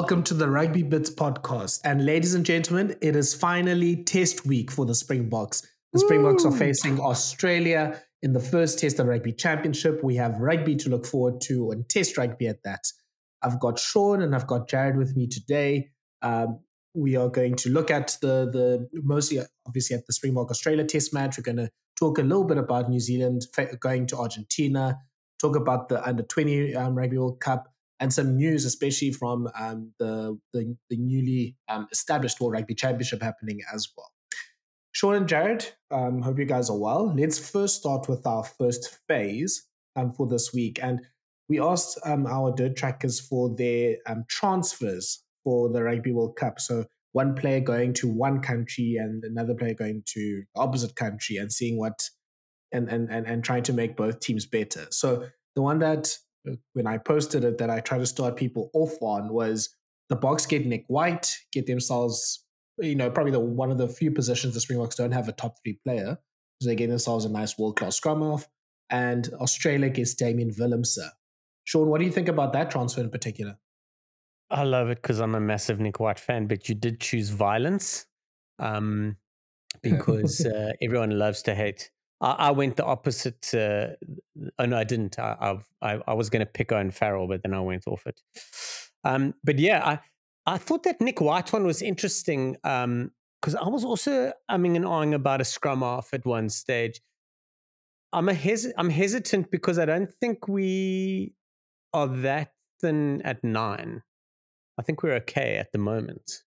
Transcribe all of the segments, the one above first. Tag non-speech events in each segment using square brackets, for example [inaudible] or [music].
Welcome to the Rugby Bits podcast. And ladies and gentlemen, it is finally test week for the Springboks. The Springboks are facing Australia in the first test of the Rugby Championship. We have rugby to look forward to and test rugby at that. I've got Shaun and I've got Jared with me today. Um, we are going to look at the the mostly obviously at the Springbok Australia Test match. We're going to talk a little bit about New Zealand going to Argentina, talk about the under twenty um, Rugby World Cup, and some news, especially from um, the, the, the newly um, established World Rugby Championship happening as well. Shaun and Jared, um, hope you guys are well. Let's first start with our first phase um, for this week, and we asked um, our dirt trackers for their um, transfers for the Rugby World Cup. So one player going to one country and another player going to opposite country, and seeing what and and and, and trying to make both teams better. So the one that when I posted it that I try to start people off on was the Boks get Nick White, get themselves, you know, probably the one of the few positions the Springboks don't have a top three player. So they get themselves a nice world class scrum half. And Australia gets Damian Willemse. Shaun, what do you think about that transfer in particular? I love it because I'm a massive Nick White fan, but you did choose violence um, because [laughs] uh, everyone loves to hate. I, I went the opposite. Uh, oh no, I didn't. I I, I was going to pick Owen Farrell, but then I went off it. Um, but yeah, I I thought that Nick White one was interesting because um, I was also umming and ahhing about a scrum half at one stage. I'm a hes- I'm hesitant because I don't think we are that thin at nine. I think we're okay at the moment.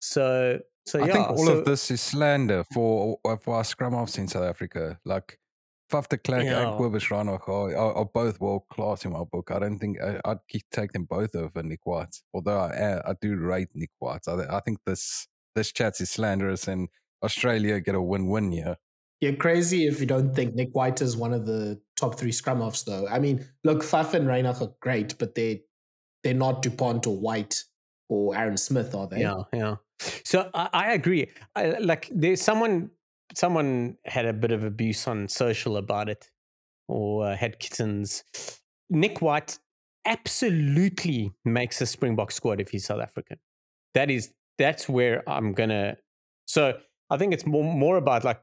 So so I yeah, think all so, of this is slander for uh, for our scrum halves in South Africa. Like Faf de Klerk Yeah. and Cobus Reinach are, are, are both world class in my book. I don't think I, I'd keep, take them both over Nick White. Although I, uh, I do rate Nick White. I, I think this this chat is slanderous, and Australia get a win win here. You're crazy if you don't think Nick White is one of the top three scrum halves, though. I mean, look, Faf and Reinach are great, but they they're not Dupont or White or Aaron Smith, are they? Yeah, yeah. So I, I agree. I, like there's someone someone had a bit of abuse on social about it, or uh, had kittens. Nick White absolutely makes a Springbok squad if he's South African. That is that's where I'm gonna. So I think it's more more about like,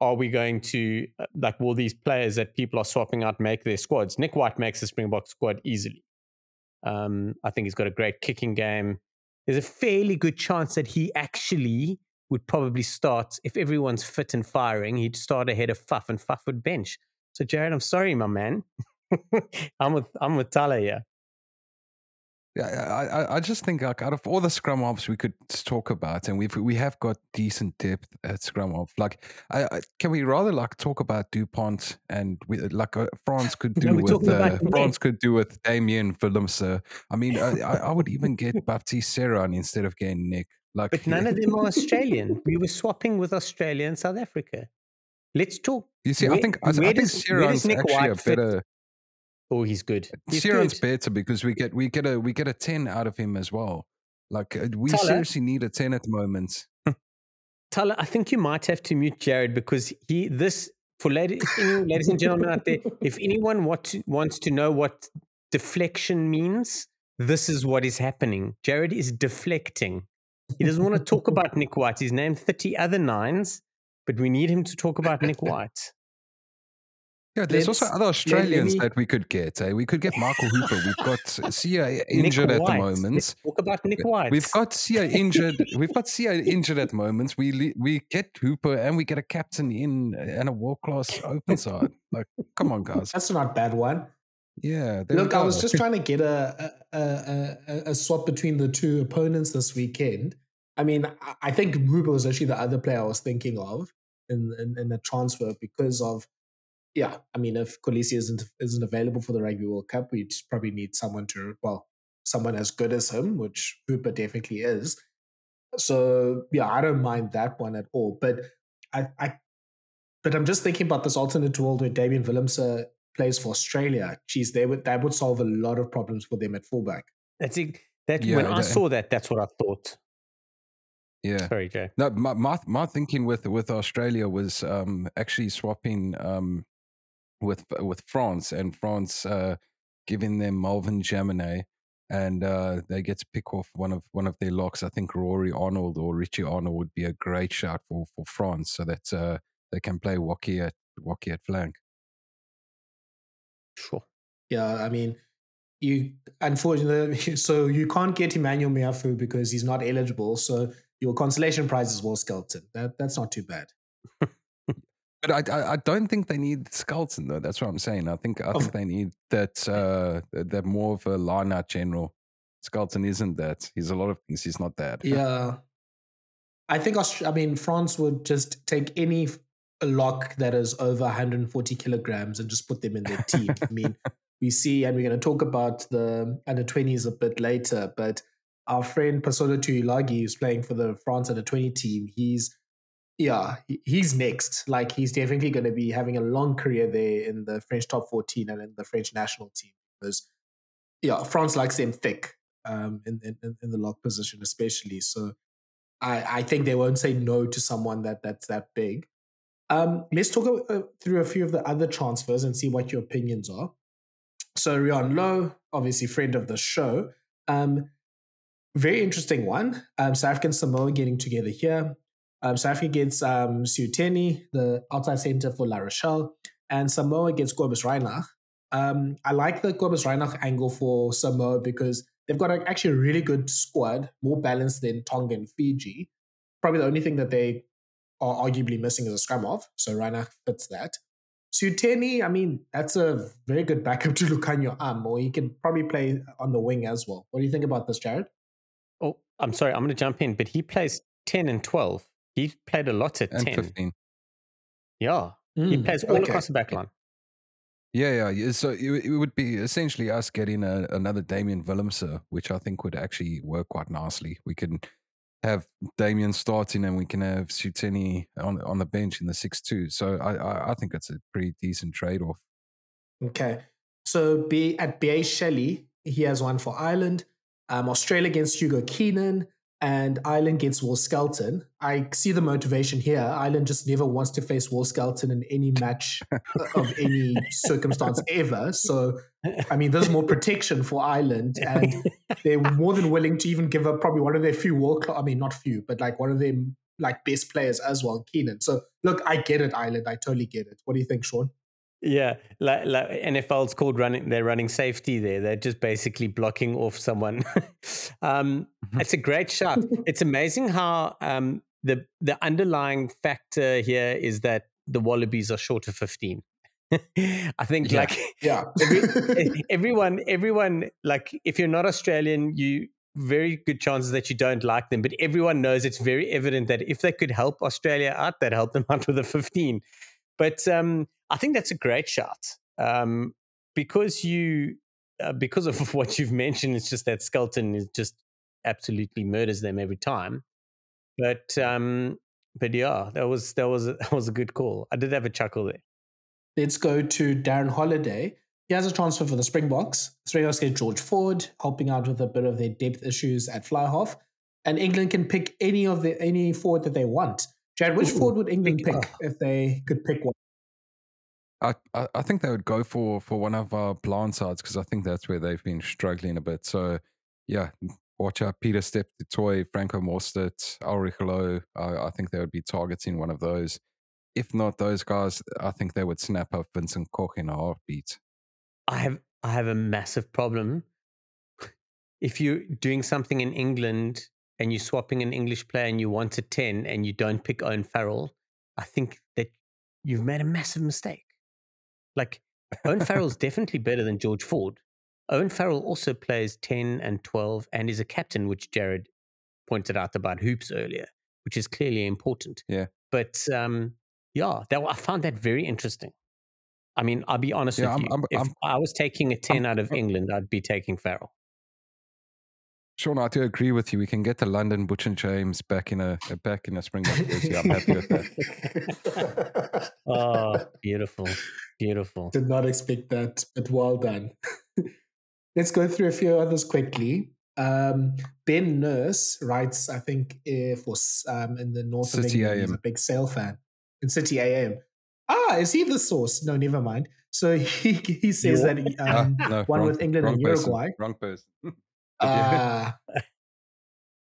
are we going to uh, like will these players that people are swapping out make their squads? Nick White makes the Springbok squad easily. Um, I think he's got a great kicking game there's a fairly good chance that he actually would probably start if everyone's fit and firing. He'd start ahead of Faf, and Faf would bench. So Jared, I'm sorry, my man. [laughs] I'm with I'm with Thala here. Yeah, I, I- I just think like out of all the scrum halves we could talk about, and we've we have got decent depth at scrum half. Like, I, I, can we rather like talk about Dupont and we, like uh, France could [laughs] do we're with uh, France could do with Damian Willemse. I mean, I, I I would even get [laughs] Baptiste Serin instead of getting Nick. Like, But none [laughs] of them are Australian. we were swapping with Australia and South Africa. Let's talk. you see, I think I, I where think does- Serin's Nick actually a White fit? better. Oh, he's good. He's Serin's good. better because we get we get a we get a ten out of him as well. Like uh, we Thala. seriously need a ten at the moment. Thala, I think you might have to mute Jared because he this for ladies, ladies and gentlemen out there. If anyone to, wants to know what deflection means, this is what is happening. Jared is deflecting. He doesn't want to talk about Nick White. He's named thirty other nines, but we need him to talk about Nick [laughs] White. Yeah, there's also Let's- other Australians me- that we could get. Eh? We could get Michael Hooper. We've got Siya [laughs] injured at the moment. Let's talk about Nick White. We've got Siya injured. We've got Siya injured at the moment. We we get Hooper and we get a captain in and a world class open side. Like, come on, guys. That's not a bad one. Yeah. there Look, I was just trying to get a a, a, a a swap between the two opponents this weekend. I mean, I- I think Hooper was actually the other player I was thinking of in in, in the transfer because of yeah. I mean, if Kolisi isn't isn't available for the Rugby World Cup, we just probably need someone to well, someone as good as him, which Hooper definitely is. So yeah, I don't mind that one at all. But I, I but I'm just thinking about this alternate world where Damian Willemse plays for Australia. Geez, they would that would solve a lot of problems for them at fullback. That's it. That Yeah, when I that- saw that, that's what I thought. Yeah. Sorry, Jay. No, my, my my thinking with with Australia was um actually swapping um with with France and France uh giving them Melvyn Jaminet and uh, they get to pick off one of one of their locks. I think Rory Arnold or Richie Arnold would be a great shot for for France, so that uh, they can play Woki at Woki at flank. Sure. Yeah, I mean, you unfortunately, [laughs] so you can't get Emmanuel Meafou because he's not eligible. So your consolation prize is Will Skelton. That that's not too bad. [laughs] But I, I, I don't think they need Skelton though. That's what I'm saying. I think I think they need that uh that more of a line out general. Skelton isn't that. He's a lot of things. He's not that. [laughs] Yeah, I think Aust- I mean France would just take any lock that is over 140 kilograms and just put them in their team. I mean, [laughs] we see, and we're going to talk about the under 20s a bit later, but our friend Posolo Tuilagi, who's playing for the France under 20 team, he's yeah, he's next. Like he's definitely going to be having a long career there in the French top 14 and in the French national team because yeah, France likes them thick um, in, in in the lock position especially. So I I think they won't say no to someone that that's that big. Um, let's talk uh, through a few of the other transfers and see what your opinions are. So Rian Lowe, obviously friend of the show. Um, very interesting one. Um, South African Samoa getting together here. Um, South Africa gets um, the outside center for La Rochelle, and Samoa gets Cobus Reinach. Um, I like the Cobus Reinach angle for Samoa because they've got a, actually a really good squad, more balanced than Tonga and Fiji. Probably the only thing that they are arguably missing is a scrum half, so Reinach fits that. Seuteni, I mean, that's a very good backup to [laughs] Lukhanyo Am, or he can probably play on the wing as well. What do you think about this, Jared? Oh, I'm sorry, I'm going to jump in, but he plays 10 and 12. He played a lot at And 10. 15. Yeah. he Mm, plays all okay. across the back line. Yeah, yeah. yeah, So it, it would be essentially us getting a, another Damian Willemse, which I think would actually work quite nicely. We can have Damian starting and we can have Seuteni on on the bench in the six two. So I, I I think it's a pretty decent trade off. Okay. So B at BA Shelley, he has one for Ireland. Um, Australia against Hugo Keenan and Ireland gets Will Skelton. I see the motivation here. Ireland just never wants to face Will Skelton in any match [laughs] of any circumstance ever. So, I mean, there's more protection for Ireland, and they're more than willing to even give up probably one of their few world class. I mean, not few, but like one of their like best players as well, Keenan. So, look, I get it, Ireland. I totally get it. What do you think, Shaun? Yeah, like, like NFL's called running. They're running safety there. They're just basically blocking off someone. [laughs] um, it's a great shot. [laughs] It's amazing how um, the the underlying factor here is that the Wallabies are short of fifteen. [laughs] I think Yeah. like Yeah. every, everyone, everyone, like if you're not Australian, you very good chances that you don't like them. But everyone knows it's very evident that if they could help Australia out, they'd help them out with a 15. But um, I think that's a great shot um, because you, uh, because of [laughs] what you've mentioned, it's just that Skelton is just absolutely murders them every time. But um, but yeah, that was that was [laughs] that was a good call. I did have a chuckle there. Let's go to Darren Holiday. He has a transfer for the Springboks. Springboks get George Ford, helping out with a bit of their depth issues at fly half. And England can pick any of the any forward that they want. Jared, which Ooh, forward would England pick if they could pick one? I, I think they would go for for one of our blind sides because I think that's where they've been struggling a bit. So yeah, watch out, Pieter-Steph du Toit, Franco Mostert, Ulrich Lowe. I, I think they would be targeting one of those. If not those guys, I think they would snap up Vincent Koch in a heartbeat. I have I have a massive problem. If you're doing something in England and you're swapping an English player and you want a 10 and you don't pick Owen Farrell, I think that you've made a massive mistake. Like [laughs] Owen Farrell's definitely better than George Ford. Owen Farrell also plays 10 and 12 and is a captain, which Jared pointed out about hoops earlier, which is clearly important. Yeah. But um, yeah, that, I found that very interesting. I mean, I'll be honest Yeah, with I'm- you. I'm- if I'm- I was taking a 10 out of England, I'd be taking Farrell. Shaun, I do agree with you. We can get the London Butch and James back in a back in a Springbok jersey. I'm happy with that. [laughs] Oh, beautiful. Beautiful. Did not expect that, but well done. [laughs] Let's go through a few others quickly. Um, ben Nurse writes, I think, uh, for um, in the north of City England, he's a big Sale fan. In City AM. Ah, is he the source? No, never mind. So [laughs] he he says Yeah. that he, Ah, um, no, one wrong- with England wrong and person, Uruguay. Wrong person. [laughs] Uh,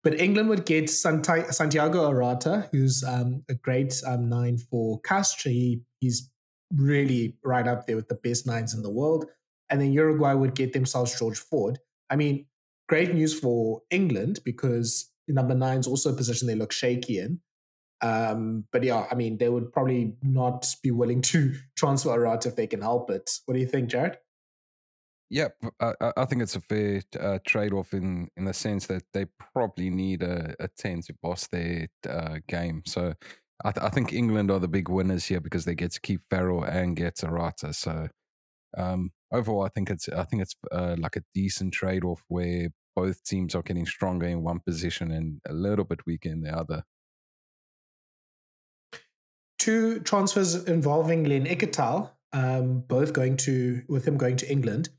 but England would get Santiago Arata, who's um, a great um, nine for Castres. He, he's really right up there with the best nines in the world. And then Uruguay would get themselves George Ford. I mean, great news for England because number nine's also a position they look shaky in. Um, but yeah, I mean, they would probably not be willing to [laughs] transfer Arata if they can help it. What do you think, Jared? Yeah, I, I think it's a fair uh, trade-off in in the sense that they probably need a, a ten to boss their uh, game. So I, th- I, think England are the big winners here because they get to keep Farrell and get Arata. So um, overall, I think it's I think it's uh, like a decent trade-off where both teams are getting stronger in one position and a little bit weaker in the other. Two transfers involving Len Ikitau, um, both going to with him going to England.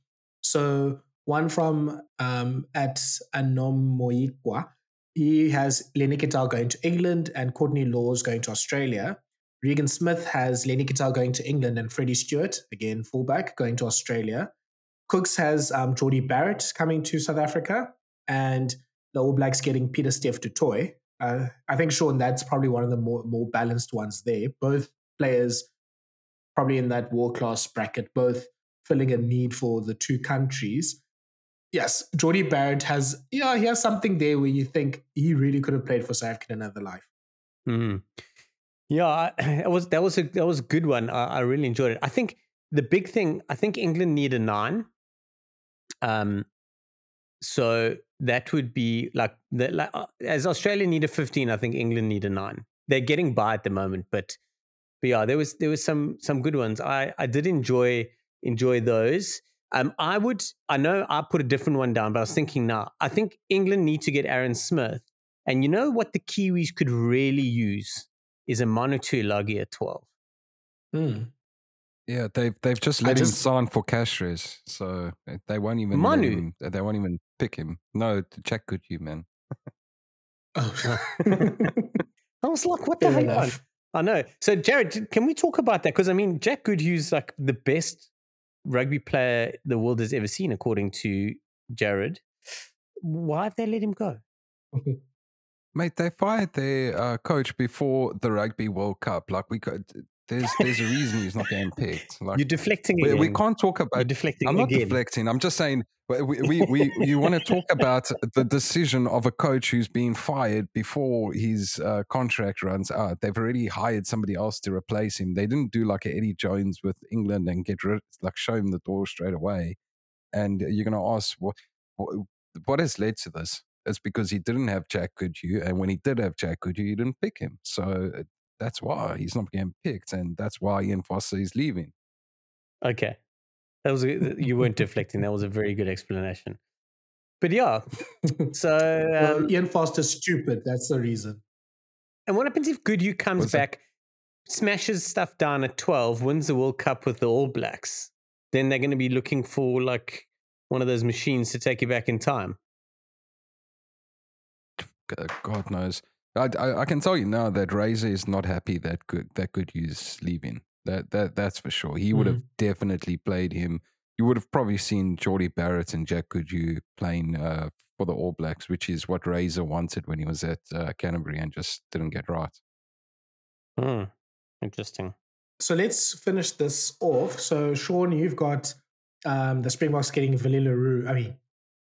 So one from um, at Anomoikwa, he has Len Ikitau going to England and Courtney Lawes going to Australia. Regan Smith has Len Ikitau going to England and Freddie Stewart, again fullback, going to Australia. Cooks has um, Jordie Barrett coming to South Africa, and the All Blacks getting Pieter-Steph du Toit. Uh, I think, Shaun, that's probably one of the more, more balanced ones there. Both players probably in that world class bracket, both filling a need for the two countries. Yes, Jordie Barrett has, yeah, he has something there where you think he really could have played for South another life. Mm. Yeah, [clears throat] it was that was a that was a good one. I, I really enjoyed it. I think the big thing, I think England need a nine. Um, so that would be like, the, like uh, as Australia need a 15, I think England need a nine. They're getting by at the moment, but but yeah, there was there was some some good ones. I I did enjoy enjoy those. Um, I would I know I put a different one down, but I was thinking now I think England need to get Aaron Smith, and you know what the Kiwis could really use is a Manu Tuilagi at twelve. Hmm. Yeah, they've they've just let just, him sign for Castres, so they won't even Manu. Him, they won't even pick him. No, to Jack you man. oh. [laughs] [laughs] I was like, what the hell? I know. So, Jared, can we talk about that? Because I mean, Jack Goodhue's like the best rugby player the world has ever seen, according to Jared. Why have they let him go? [laughs] Mate, they fired their uh, coach before the Rugby World Cup. Like we could, there's there's a reason he's not getting picked. Like you're deflecting. We, we can't talk about. You're deflecting. I'm not again. deflecting. I'm just saying. We, we, we you want to talk about the decision of a coach who's been fired before his uh, contract runs out. They've already hired somebody else to replace him. They didn't do like Eddie Jones with England and get rid, like show him the door straight away. And you're going to ask what, what what has led to this? It's because he didn't have Jack Goodhue, and when he did have Jack Goodhue, he didn't pick him. So that's why he's not getting picked, and that's why Ian Foster is leaving. Okay, that was a, you weren't deflecting. That was a very good explanation. But yeah, [laughs] so um, well, Ian Foster's stupid. That's the reason. And what happens if Goodhue comes What's back, that? smashes stuff down at twelve, wins the World Cup with the All Blacks? Then they're going to be looking for like one of those machines to take you back in time. God knows. I, I, I, can tell you now that Razor is not happy that good that Goodhue's leaving. That that that's for sure. He would have mm. definitely played him. You would have probably seen Jordie Barrett and Jack Goodhue playing uh, for the All Blacks, which is what Razor wanted when he was at uh, Canterbury and just didn't get right. Hmm. Interesting. So let's finish this off. So Shaun, you've got um, the Springboks getting Willie. I mean,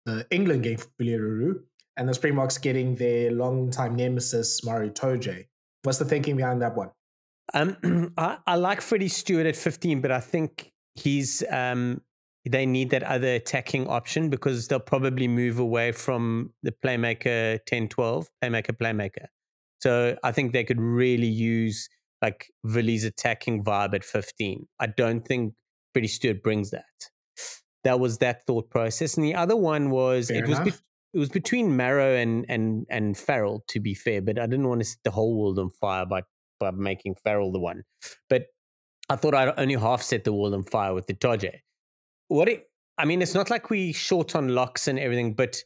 the England getting Willie le Roux and the Springboks getting their long-time nemesis Maro Itoje. What's the thinking behind that one? Um, [clears throat] I, I, like Freddie Stewart at 15, but I think he's um, they need that other attacking option because they'll probably move away from the playmaker 10 12, playmaker, playmaker. So I think they could really use like Willie's attacking vibe at 15. I don't think Freddie Stewart brings that. That was that thought process. And the other one was Fair it enough. was it was between Maro and and and Farrell to be fair, but I didn't want to set the whole world on fire by by making Farrell the one. But I thought I'd only half set the world on fire with the Itoje. What it, I mean, it's not like we short on locks and everything, but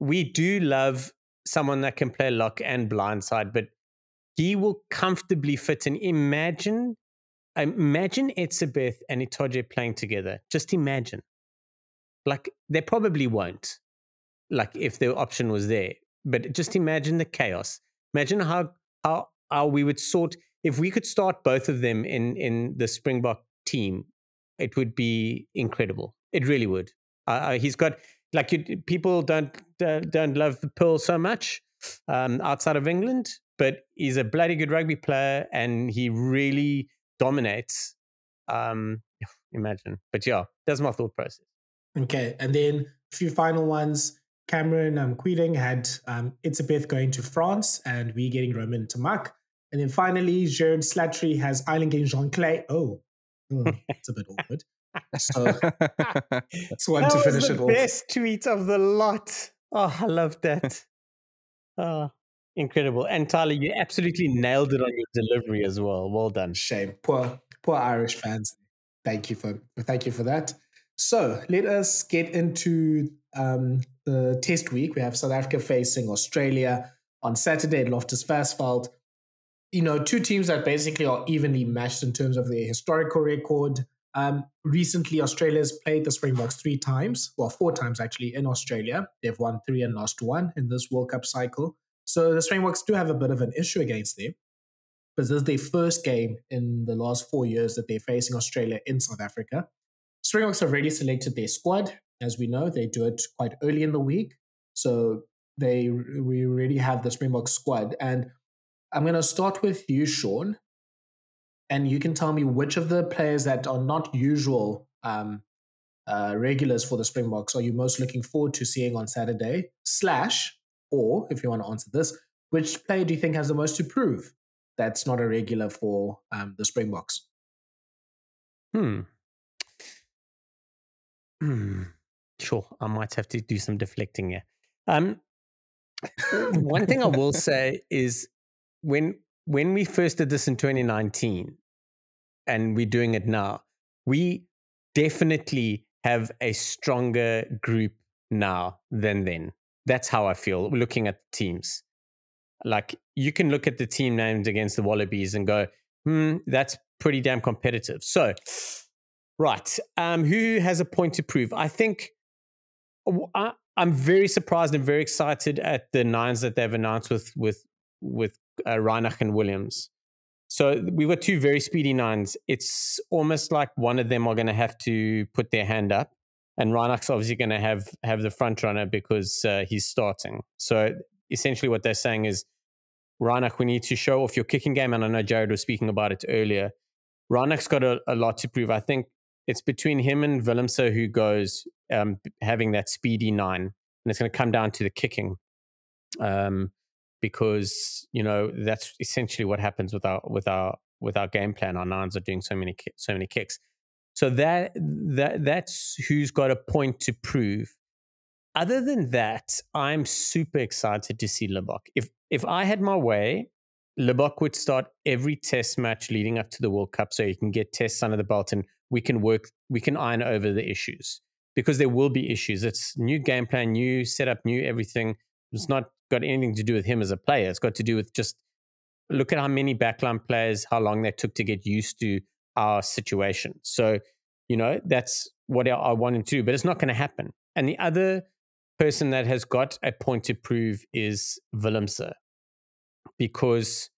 we do love someone that can play lock and blindside, but he will comfortably fit in. Imagine, imagine Etzebeth and Itoje playing together. Just imagine. Like they probably won't, like if the option was there. But just imagine the chaos. Imagine how how how we would sort if we could start both of them in in the Springbok team. It would be incredible. It really would. Uh, he's got like you, people don't uh, don't love the Pearl so much um, outside of England, but he's a bloody good rugby player and he really dominates. Um, [sighs] imagine, but yeah, that's my thought process. Okay, and then a few final ones. Cameron um, Queeling had um, Etzebeth going to France and we getting Romain Ntamack. And then finally, Jared Slattery has Ireland getting Jean Kleyn. Oh, [laughs] oh, it's a bit awkward. So [laughs] that's one that to finish it off. Best tweet of the lot. Oh, I love that. [laughs] oh, incredible. And Thala, you absolutely nailed it on your delivery as well. Well done. Shame. Poor, poor Irish fans. Thank you for thank you for that. So let us get into um, the test week. We have South Africa facing Australia on Saturday at Loftus Versfeld. You know, two teams that basically are evenly matched in terms of their historical record. Um, recently, Australia's played the Springboks three times, well, four times actually in Australia. They've won three and lost one in this World Cup cycle. So the Springboks do have a bit of an issue against them because this is their first game in the last four years that they're facing Australia in South Africa. Springboks have already selected their squad. As we know, they do it quite early in the week. So they we already have the Springbok squad. And I'm going to start with you, Shaun. And you can tell me which of the players that are not usual um, uh, regulars for the Springboks are you most looking forward to seeing on Saturday? Slash, or if you want to answer this, which player do you think has the most to prove that's not a regular for um, the Springboks? Hmm. Hmm. Sure, I might have to do some deflecting here. Um, one thing I will [laughs] say is when when we first did this in 2019, and we're doing it now, we definitely have a stronger group now than then. That's how I feel looking at the teams. Like you can look at the team names against the Wallabies and go, hmm, that's pretty damn competitive. So, right, um, who has a point to prove? I think I, I'm very surprised and very excited at the nines that they've announced with with with uh, Reinach and Williams. So we've got two very speedy nines. It's almost like one of them are going to have to put their hand up, and Reinach's obviously going to have have the front runner because uh, he's starting. So essentially, what they're saying is, Reinach, we need to show off your kicking game, and I know Jared was speaking about it earlier. Reinach's got a, a lot to prove. I think it's between him and Willemse who goes um, having that speedy nine, and it's going to come down to the kicking. Um, because you know that's essentially what happens with our with our with our game plan. Our nines are doing so many so many kicks. So that that that's who's got a point to prove. Other than that, I'm super excited to see Libbok. If if I had my way, Libbok would start every test match leading up to the World Cup, so you can get tests under the belt and we can work, we can iron over the issues because there will be issues. It's new game plan, new setup, new everything. It's not got anything to do with him as a player. It's got to do with just look at how many backline players, how long they took to get used to our situation. So, you know, that's what I, I wanted to do, but it's not going to happen. And the other person that has got a point to prove is Willemse, because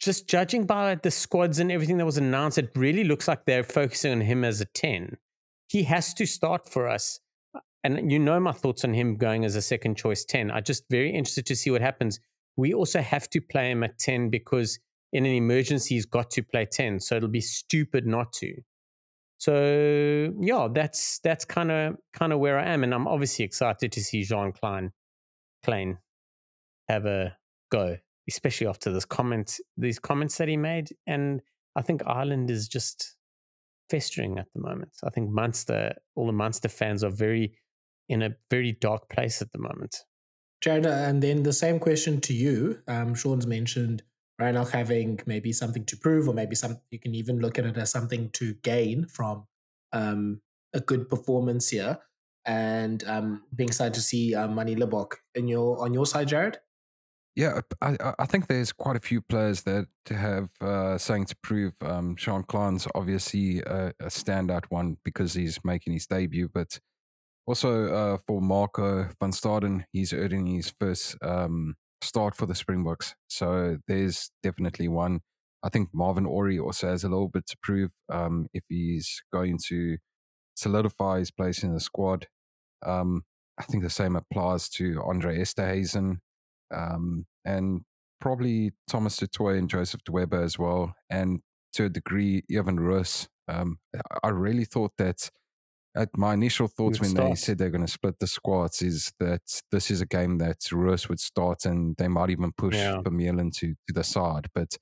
just judging by the squads and everything that was announced, it really looks like they're focusing on him as a 10. He has to start for us and you know my thoughts on him going as a second choice 10. I'm just very interested to see what happens. We also have to play him at 10 because in an emergency, he's got to play 10. So it'll be stupid not to. So yeah, that's that's kind of kind of where I am, and I'm obviously excited to see Jean Klein Kleyn have a go, especially after this comment, these comments that he made. And I think Ireland is just festering at the moment. I think Munster, all the Munster fans are very in a very dark place at the moment. Jared, and then the same question to you. Um, Shaun's mentioned Reinach having maybe something to prove, or maybe some you can even look at it as something to gain from um, a good performance here, and um, being excited to see uh, Manie Libbok in your on your side, Jared. Yeah, I, I think there's quite a few players that have uh, something to prove. Um, Jean Kleyn's obviously a, a standout one because he's making his debut, but Also, uh, for Marco van Staden, he's earning his first um, start for the Springboks. So there's definitely one. I think Marvin Orie also has a little bit to prove um, if he's going to solidify his place in the squad. Um, I think the same applies to Andre Esterhuizen um, and probably Thomas Toit and Joseph Dweba as well. And to a degree, Evan Roos. Um, I really thought that at my initial thoughts when start. they said they're going to split the squads is that this is a game that Roos would start and they might even push yeah. Vermeulen to, to the side. But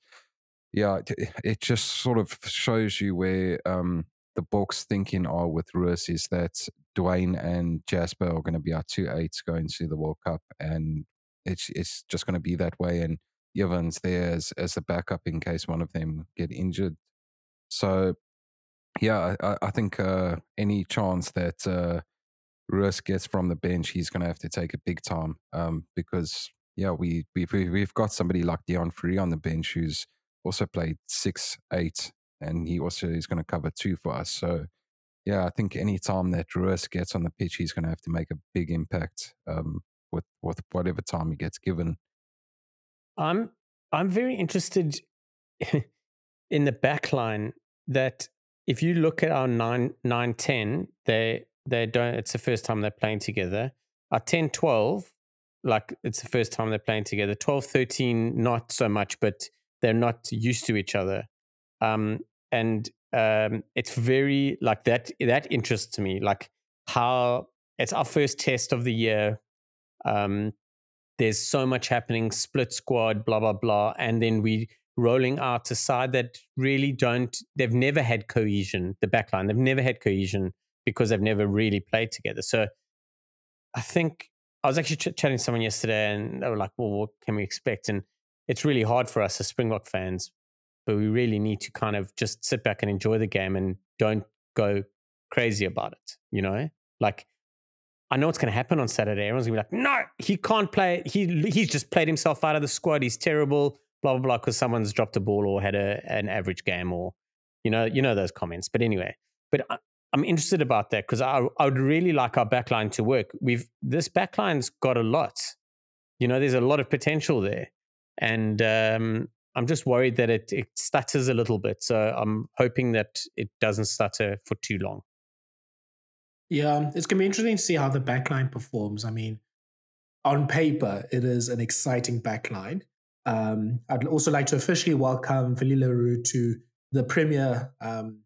yeah, it, it just sort of shows you where um, the Boks thinking are with Roos is that Duane and Jasper are going to be our two eights going to the World Cup. And it's it's just going to be that way. And Evans there as, as a backup in case one of them get injured. So yeah, I, I think uh, any chance that uh, Roos gets from the bench, he's going to have to take it big time um, because yeah, we we've we've got somebody like Deon Fourie on the bench who's also played six, eight, and he also is going to cover two for us. So yeah, I think any time that Roos gets on the pitch, he's going to have to make a big impact um, with with whatever time he gets given. I'm I'm very interested [laughs] in the back line that if you look at our 9 9 10 they they don't it's the first time they're playing together. Our 10 12 like it's the first time they're playing together. 12 13 not so much but they're not used to each other. Um and um it's very like that that interests me like how it's our first test of the year um there's so much happening split squad blah blah blah and then we rolling out a side that really don't, they've never had cohesion, the backline. They've never had cohesion because they've never really played together. So I think I was actually ch- chatting to someone yesterday and they were like, well, what can we expect? And it's really hard for us as Springbok fans, but we really need to kind of just sit back and enjoy the game and don't go crazy about it, you know? Like, I know what's going to happen on Saturday. Everyone's going to be like, no, he can't play. He he's just played himself out of the squad. He's terrible blah blah blah because someone's dropped a ball or had a an average game or you know you know those comments. But anyway, but I, am interested about that because I I would really like our backline to work. We've this backline's got a lot. You know, there's a lot of potential there, and um, I'm just worried that it, it stutters a little bit. So I'm hoping that it doesn't stutter for too long. Yeah, it's going to be interesting to see how the backline performs. I mean, on paper, it is an exciting backline. Um, I'd also like to officially welcome le to the premier um,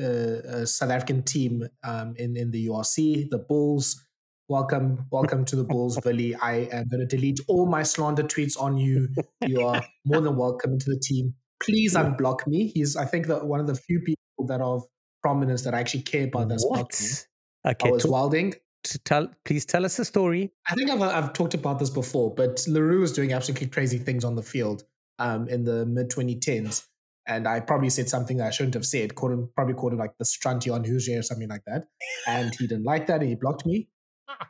uh, uh, South African team um, in in the URC, the Bulls. Welcome, welcome to the Bulls, [laughs] Willie. I am going to delete all my slander tweets on you. You are more than welcome to the team. Please unblock me. He's, I think, that one of the few people that are of prominence that actually care about this. What? Okay, I was talk, wilding. to tell please tell us a story. I think i've, I've talked about this before but le Roux was doing absolutely crazy things on the field um, in the mid 2010s and i probably said something that i shouldn't have said called him probably called him like the strunty on Hoosier or something like that and he didn't like that and he blocked me.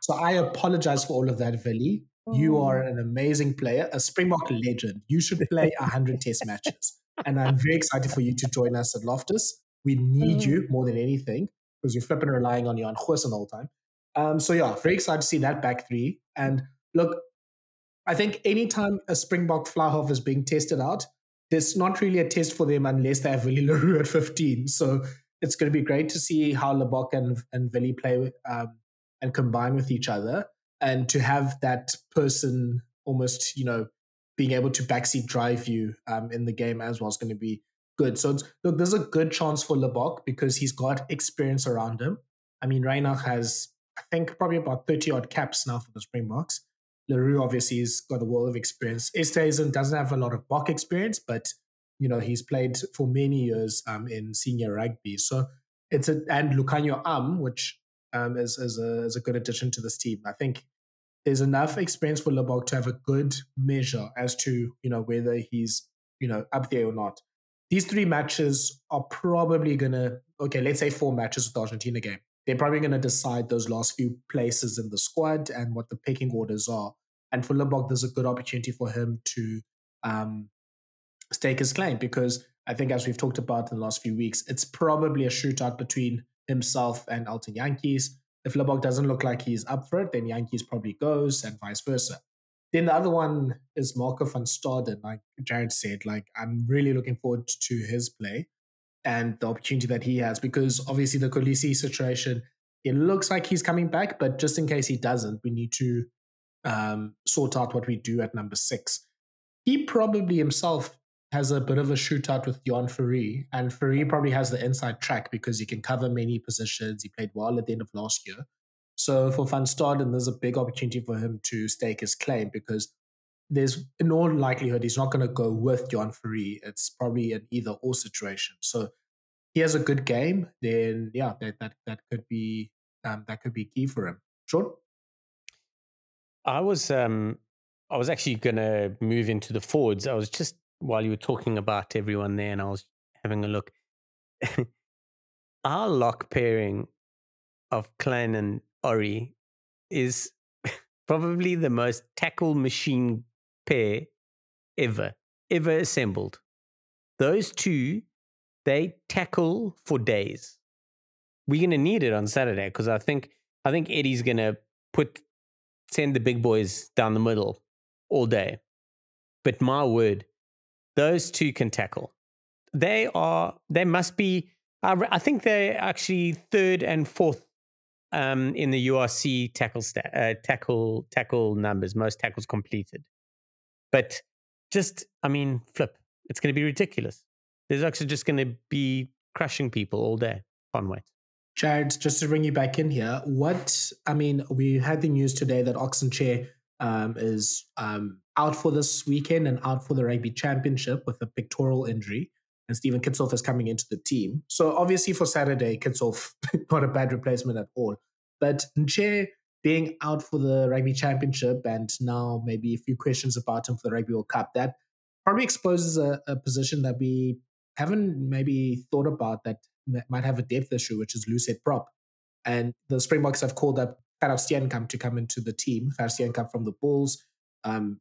So i apologize for all of that Vili. you are an amazing player a springbok legend. You should play 100 test matches and i'm very excited for you to join us at loftus. We need you [laughs] more than anything because you're flipping relying on Jan Goosen all the time um, so yeah, very excited to see that back three. And look, I think anytime a Springbok fly is being tested out, there's not really a test for them unless they have Willie [laughs] le Roux at 15. So it's going to be great to see how Libbok and, and Willie play um, and combine with each other. And to have that person almost, you know, being able to backseat drive you um, in the game as well is going to be good. So look, there's a good chance for Libbok because he's got experience around him. I mean, Reinach has I think probably about 30 odd caps now for the Springboks. le Roux obviously has got a world of experience. Esterhuizen doesn't have a lot of Bok experience, but you know he's played for many years um, in senior rugby. So it's a and Lukhanyo Am, which um, is is a, is a good addition to this team. I think there's enough experience for Libbok to have a good measure as to you know whether he's you know up there or not. These three matches are probably gonna okay. Let's say four matches with the Argentina game they're probably going to decide those last few places in the squad and what the picking orders are. And for Libbok, there's a good opportunity for him to um, stake his claim because I think, as we've talked about in the last few weeks, it's probably a shootout between himself and Elton Jantjies. If Libbok doesn't look like he's up for it, then Jantjies probably goes and vice versa. Then the other one is Marco van Staden, like Jared said. Like I'm really looking forward to his play and the opportunity that he has because obviously the Kolisi situation, it looks like he's coming back, but just in case he doesn't, we need to um, sort out what we do at number six. He probably himself has a bit of a shootout with Deon Fourie, and Fourie probably has the inside track because he can cover many positions. He played well at the end of last year. So for Van Staden, there's a big opportunity for him to stake his claim because there's in all likelihood he's not going to go with Deon Fourie. It's probably an either or situation. So he has a good game, then yeah, that that, that could be um, that could be key for him. Sure. I was um I was actually gonna move into the forwards. I was just while you were talking about everyone there, and I was having a look. [laughs] Our lock pairing of Kleyn and Orie is [laughs] probably the most tackle machine pair ever, ever assembled. Those two, they tackle for days. We're gonna need it on Saturday because I think I think Eddie's gonna put send the big boys down the middle all day. But my word, those two can tackle. They are. They must be. I think they're actually third and fourth um, in the URC tackle sta- uh, tackle tackle numbers, most tackles completed. But just, I mean, flip. It's going to be ridiculous. There's actually just going to be crushing people all day. Can't wait. Jared, just to bring you back in here, what I mean, we had the news today that Ox Nche um, is um, out for this weekend and out for the rugby championship with a pectoral injury. And Steven Kitshoff is coming into the team. So obviously for Saturday, Kitshoff [laughs] not a bad replacement at all. But Nche being out for the rugby championship and now maybe a few questions about him for the Rugby World Cup, that probably exposes a, a position that we haven't maybe thought about that might have a depth issue, which is loose head prop. And the Springboks have called up Gerhard Steenkamp to come into the team. Gerhard Steenkamp from the Bulls. Um,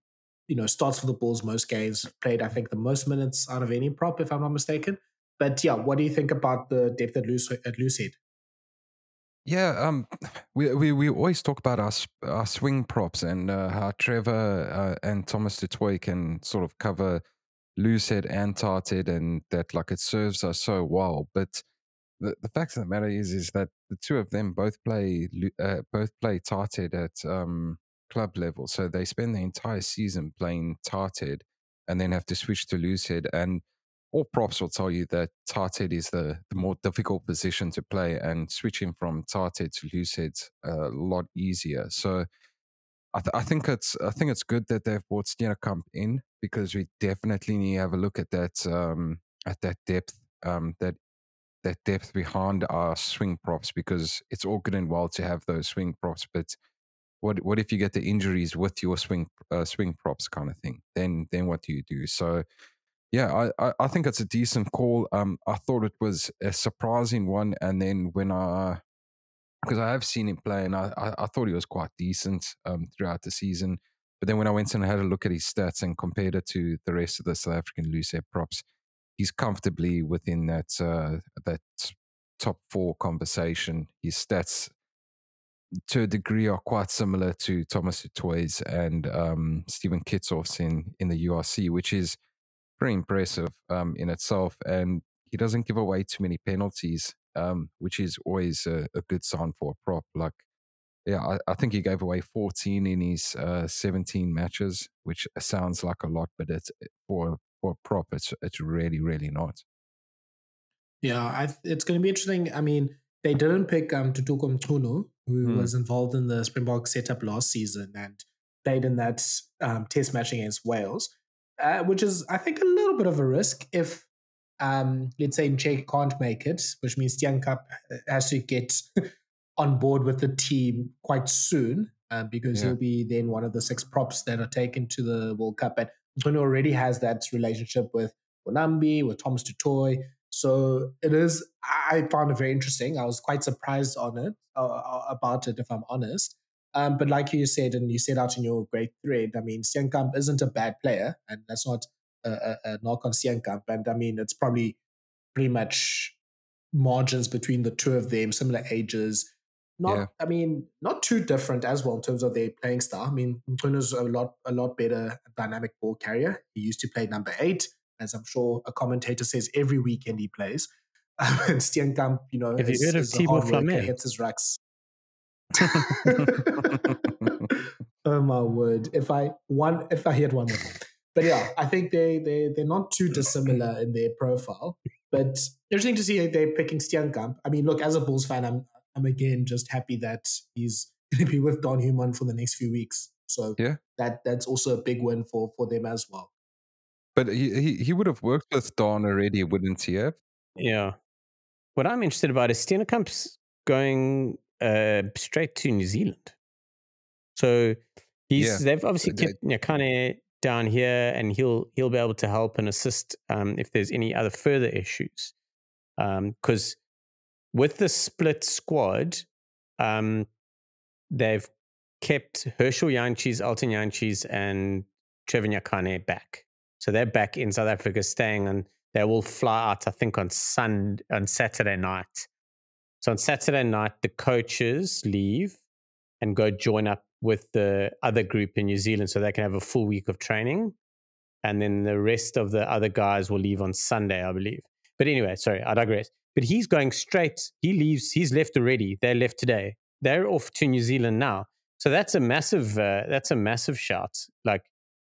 you know, starts for the Bulls most games, played, I think, the most minutes out of any prop, if I'm not mistaken. But yeah, what do you think about the depth at loose at head? Yeah, um, [sighs] we, we we always talk about our our swing props and uh, how Trevor uh, and Thomas Toit can sort of cover loose head and tighthead, and that like it serves us so well. But the, the fact of the matter is is that the two of them both play uh, both play tighthead at um, club level, so they spend the entire season playing Tighthead and then have to switch to head and all props will tell you that Tighthead is the, the more difficult position to play, and switching from Tighthead to loose head's a lot easier. So I, th- I, think it's I think it's good that they've brought Steenkamp in because we definitely need to have a look at that um, at that depth um, that that depth behind our swing props because it's all good and well to have those swing props, but what what if you get the injuries with your swing uh, swing props kind of thing? Then then what do you do? So yeah, I, I think it's a decent call. Um, I thought it was a surprising one, and then when I, because I have seen him play, and I, I, I thought he was quite decent um, throughout the season. But then when I went and had a look at his stats and compared it to the rest of the South African loose head props, he's comfortably within that uh, that top four conversation. His stats, to a degree, are quite similar to Thomas Toit's and um, Steven Kitshoff's in in the URC, which is pretty impressive um, in itself. And he doesn't give away too many penalties, um, which is always a, a, good sign for a prop. Like, yeah, I, I think he gave away 14 in his uh, 17 matches, which sounds like a lot, but it's for for a prop, it's it's really really not. Yeah, I, it's going to be interesting. I mean, they didn't pick um, Ntuthuko Mchunu, who hmm. was involved in the Springbok setup last season and played in that um, test match against Wales uh, which is, I think, a little bit of a risk if, um, let's say, Nche can't make it, which means Steenkamp has to get [laughs] on board with the team quite soon uh, because yeah. he'll be then one of the six props that are taken to the World Cup. And Bruno already has that relationship with Mbonambi, with Thomas du Toit. So it is, I found it very interesting. I was quite surprised on it, uh, uh about it, if I'm honest. Um, but like you said, and you said out in your great thread, I mean, Steenkamp isn't a bad player, and that's not a, a, a knock on Steenkamp. And I mean, it's probably pretty much margins between the two of them, similar ages. not Yeah. I mean, not too different as well in terms of their playing style. I mean, Mchunu's a lot a lot better dynamic ball carrier. He used to play number eight, as I'm sure a commentator says every weekend he plays. Um, [laughs] and Steenkamp, you know, Have you heard of Thibaut hits his racks. [laughs] oh my word! If I one, if I had one but yeah, I think they they they're not too dissimilar in their profile. But interesting to see they're picking Steenkamp. I mean, look, as a Bulls fan, I'm I'm again just happy that he's [laughs] going to be with Daan Human for the next few weeks. So Yeah. that that's also a big win for for them as well. But he, he he would have worked with Daan already, wouldn't he have? Yeah. What I'm interested about is Steenkamp's going uh, straight to New Zealand. So he's Yeah. they've obviously kept Nyakane down here and he'll he'll be able to help and assist um, if there's any other further issues. Because with the split squad, um, they've kept Herschel Jantjies, Elton Jantjies, and Trevor Nyakane back. So they're back in South Africa, staying on. They will fly out, I think, on Sun on Saturday night. So on Saturday night, the coaches leave and go join up with the other group in New Zealand, so they can have a full week of training. And then the rest of the other guys will leave on Sunday, I believe. But anyway, sorry, I digress. But he's going straight. He leaves. He's left already. They left today. They're off to New Zealand now. So that's a massive. Uh, that's a massive shout. Like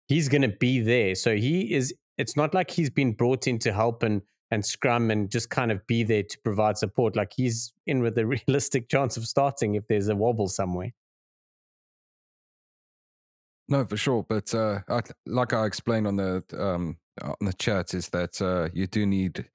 he's going to be there. So he is. It's not like he's been brought in to help and and scrum and just kind of be there to provide support. Like he's in with a [laughs] realistic chance of starting if there's a wobble somewhere. No, for sure. But uh, I, like I explained on the um, on the chat, is that uh, you do need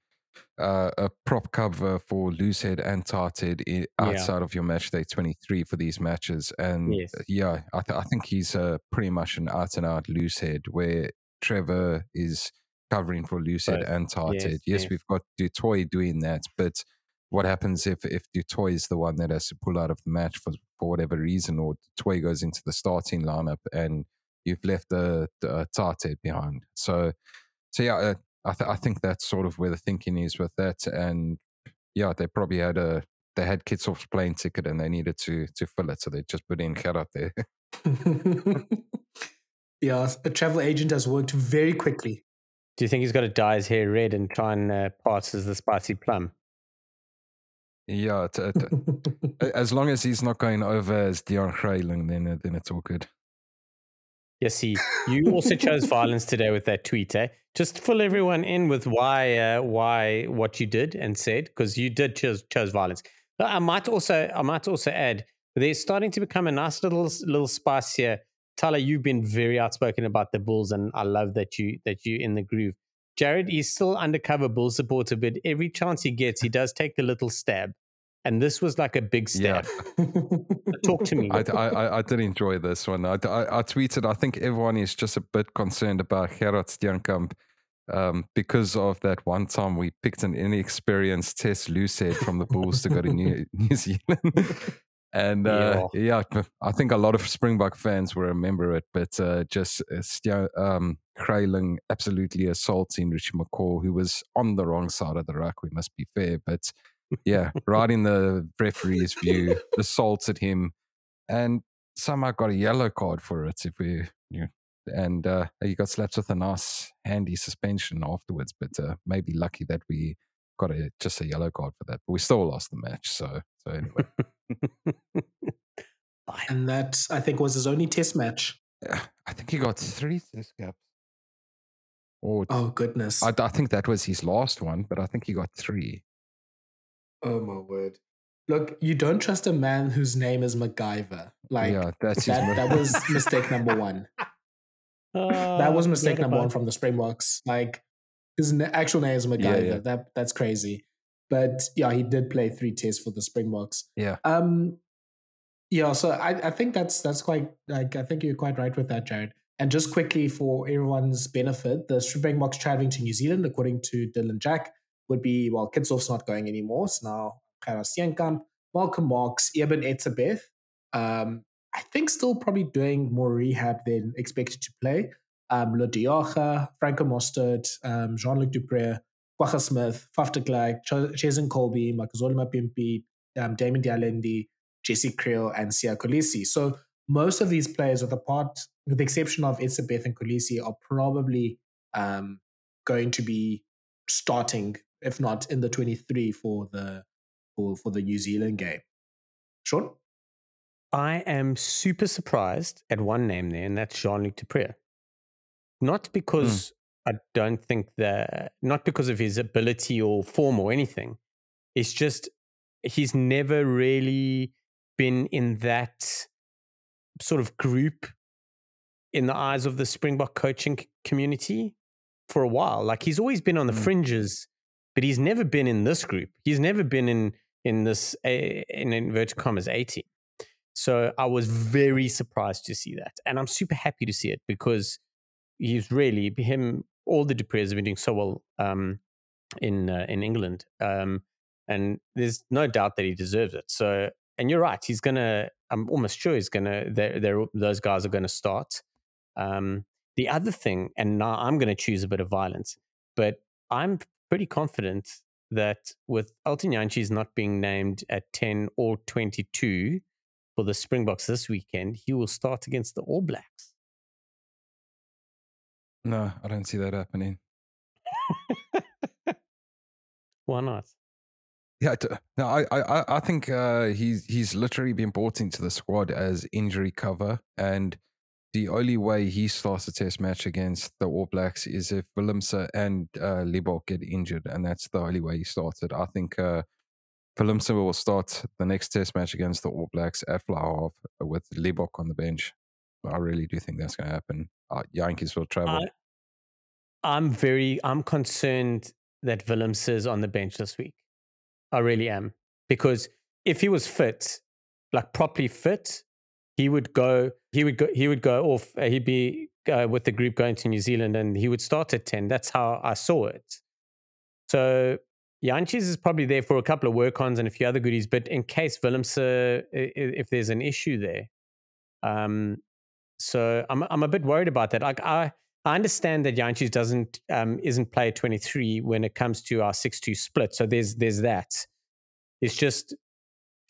uh, a prop cover for loosehead and tarted i- Yeah. outside of your match day 23 for these matches. And Yes. uh, yeah, I, th- I think he's uh, pretty much an out and out loosehead where Trevor is covering for Both. and tarted. Yes, Yes, yes. we've got du Toit doing that, but what happens if if du Toit is the one that has to pull out of the match for for whatever reason, or du Toit goes into the starting lineup and you've left the, the Tartet behind? So, so yeah, uh, I th- I think that's sort of where the thinking is with that, and yeah, they probably had a they had Kitshoff's plane ticket and they needed to to fill it, so they just put in Gerard there. [laughs] yeah, a travel agent has worked very quickly. Do you think he's got to dye his hair red and try and uh, pass as the spicy plum? yeah, it, it, [laughs] a- as long as he's not going over as Dion Greyling, then uh, then it's all good. Yes, see, [laughs] you also chose violence today with that tweet, eh? Just fill everyone in with why, uh, why, what you did and said, because you did choose chose violence. But I might also, I might also add, there's starting to become a nice little little spice here. Thala, you've been very outspoken about the Bulls, and I love that you that you in the groove. Jared is still undercover Bull supporter, but every chance he gets, he does take the little stab, and this was like a big Yeah. Talk to me. I, I, I- did enjoy this one. I, I, I tweeted, I think everyone is just a bit concerned about Gerard Steenkamp um, because of that one time we picked an inexperienced Tess Lucid from the Bulls to go to New, [laughs] New Zealand. And uh, yeah. I think a lot of Springbok fans will remember it, but uh, just uh, um, absolutely assaulting Richie McCaw, who was on the wrong side of the rack, we must be fair. But yeah, right in the referee's view, assaulted him and somehow got a yellow card for it. If we, you and uh, he got slapped with a nice handy suspension afterwards. But uh, maybe lucky that we got a just a yellow card for that. But we still lost the match. So so anyway, [laughs] and that I think was his only test match. yeah, I think he got three test caps. Or Oh goodness. I, I think that was his last one, but I think he got three. Oh my word. Look, you don't trust a man whose name is MacGyver. Like yeah, that's that, mo- that was mistake number [laughs] one. Uh, that was mistake number one from the Springboks. Like his na- actual name is MacGyver. yeah. That that's crazy. But yeah, he did play three tests for the Springboks. yeah, Um, yeah. So I, I think that's that's quite like I think you're quite right with that, Jared. And just quickly for everyone's benefit, the Springboks traveling to New Zealand, according to Dylan Jack, would be well, Kitshoff's not going anymore. So now Kara Steenkamp, Malcolm Marx, Eben Etzebeth. Um, I think still probably doing more rehab than expected to play. Um, Lood de Jager, Franco Mostert, um, Jean-Luc Dupre, Kwagga Smith, Faf de Klerk, Ch- Cheslin Kolbe, Makazole Mapimpi, um, Damian de Allende, Jesse Kriel, and Siya Kolisi. So most of these players, with the part, with the exception of Etzebeth and Kolisi, are probably um, going to be starting, if not in the 23 for the for, for the New Zealand game. Shaun? I am super surprised at one name there, and that's Jean Luc du Preez. Not Hmm. because I don't think that, not because of his ability or form or anything. It's just he's never really been in that sort of group in the eyes of the Springbok coaching community for a while. Like he's always been on the Mm. fringes, but he's never been in this group. He's never been in in this in inverted commas 80. So I was very surprised to see that, and I'm super happy to see it because he's really him. All the du Preez have been doing so well um, in uh, in England, um, and there's no doubt that he deserves it. So, and you're right, he's gonna. I'm almost sure he's gonna. They're, they're, those guys are gonna start. Um, the other thing, and now I'm gonna choose a bit of violence, but I'm pretty confident that with Elton Jantjies not being named at 10 or 22 for the Springboks this weekend, he will start against the All Blacks. No, I don't see that happening. [laughs] Why not? Yeah, no, I, I, I- I think uh, he's he's literally been brought into the squad as injury cover, and the only way he starts a test match against the All Blacks is if Willemse and uh, Libbok get injured, and that's the only way he started. I think uh, Willemse will start the next test match against the All Blacks at Flowerhof with Libbok on the bench. I really do think that's going to happen. Uh, Jantjies will travel. I, I'm very, I'm concerned that Willems is on the bench this week. I really am. Because if he was fit, like properly fit, he would go, he would go, he would go off, uh, he'd be uh, with the group going to New Zealand and he would start at 10. That's how I saw it. So Jantjies is probably there for a couple of work ons and a few other goodies, but in case Willems, uh, if there's an issue there, um, so I'm I'm a bit worried about that. Like I I understand that Jantjies doesn't um, isn't player 23 when it comes to our 6-2 split. So there's there's that. It's just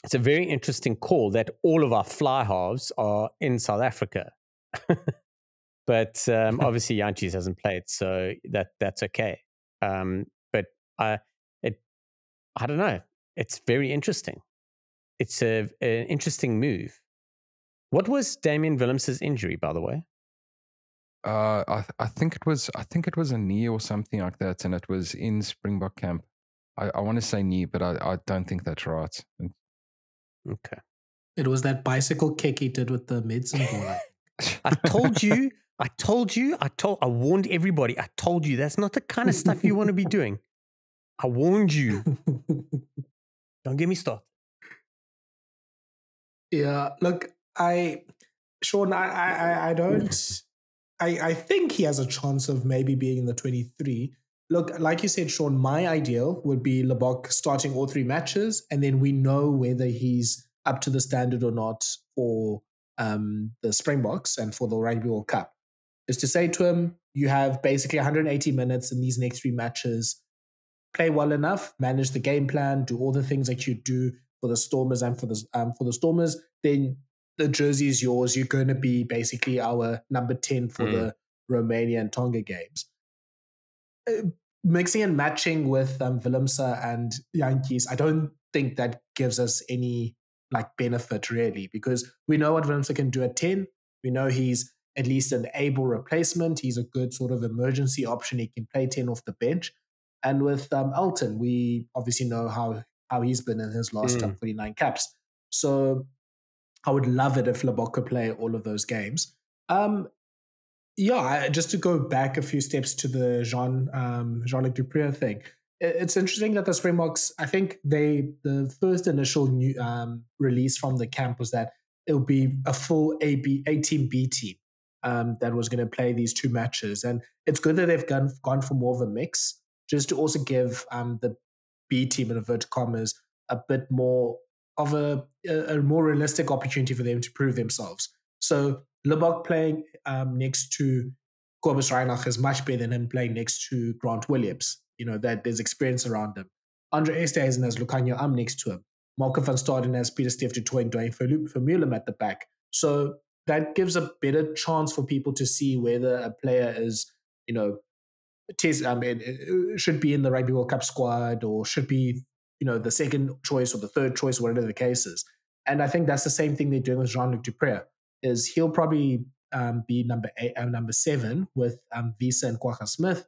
it's a very interesting call that all of our fly halves are in South Africa. [laughs] but um, [laughs] obviously Jantjies hasn't played, so that that's okay. Um, but I it I don't know. It's very interesting. It's a, an interesting move. What was Damian Willemse's injury, by the way? Uh, I I think it was I think it was a knee or something like that, and it was in Springbok camp. I, I want to say knee, but I, I don't think that's right. Okay. It was that bicycle kick he did with the medicine ball. [laughs] I told you, [laughs] I told you, I told, I warned everybody. I told you that's not the kind of stuff you want to be [laughs] doing. I warned you. Don't get me started. yeah, look, I, Shaun, I, I, I- I don't, I, I think he has a chance of maybe being in the 23. Look, like you said, Shaun, my ideal would be Libbok starting all three matches, and then we know whether he's up to the standard or not for um, the Springboks and for the Rugby World Cup. Is to say to him, you have basically 180 minutes in these next three matches. Play well enough, manage the game plan, do all the things that you do for the Stormers and for the um, for the Stormers. Then the jersey is yours. You're going to be basically our number 10 for Mm. the Romania and Tonga games. Uh, mixing and matching with um, and Jantjies, I don't think that gives us any like benefit really because we know what Willemse can do at 10. We know he's at least an able replacement. He's a good sort of emergency option. He can play 10 off the bench. And with um, Elton, we obviously know how, how he's been in his last um, 49 caps. So I would love it if Libbok could play all of those games. Um, yeah, just to go back a few steps to the Jean um, Jean Luc du Preez thing. It's interesting that the Springboks. I think they the first initial new, um, release from the camp was that it would be a full A B A team B team um, that was going to play these two matches, and it's good that they've gone gone for more of a mix, just to also give um, the B team in inverted commas a bit more of a, a more realistic opportunity for them to prove themselves. So Libbok playing um, next to Cobus Reinach is much better than him playing next to Grant Williams. You know, that there's experience around him. Andre Esterhuizen has Lukhanyo Am next to him. Marco van Staden has Pieter-Steph du Toit and Duane Vermeulen at the back. So that gives a better chance for people to see whether a player is, you know, test, I mean, uh, should be in the Rugby World Cup squad or should be, you know, the second choice or the third choice, whatever the case is. And I think that's the same thing they're doing with Jean-Luc du Preez, is he'll probably um, be number eight, uh, number seven with um, Wiese and Kwagga Smith.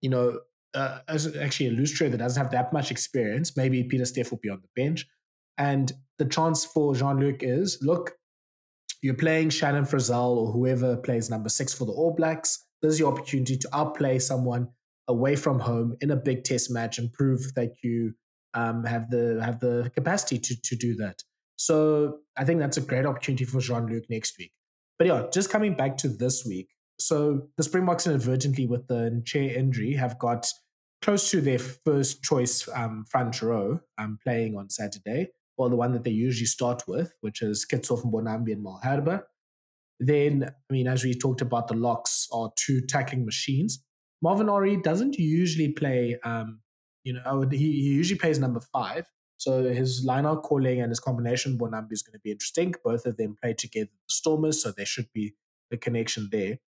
You know, uh, as actually a loose trio that doesn't have that much experience, maybe Pieter-Steph will be on the bench. And the chance for Jean Luc is look, you're playing Shannon Frizzell or whoever plays number six for the All Blacks. This is your opportunity to outplay someone away from home in a big test match and prove that you um, have the have the capacity to to do that. So I think that's a great opportunity for Jean Luc next week. But yeah, just coming back to this week. So the Springboks inadvertently with the chair injury have got close to their first choice um, front row um, playing on Saturday, or the one that they usually start with, which is Kitshoff and Mbonambi and Malherbe. Then, I mean, as we talked about, the locks are two tackling machines. Marvin Orie doesn't usually play, um, you know, he, he usually plays number five. So his line-out calling and his combination Mbonambi is going to be interesting. Both of them play together the Stormers, so there should be a connection there.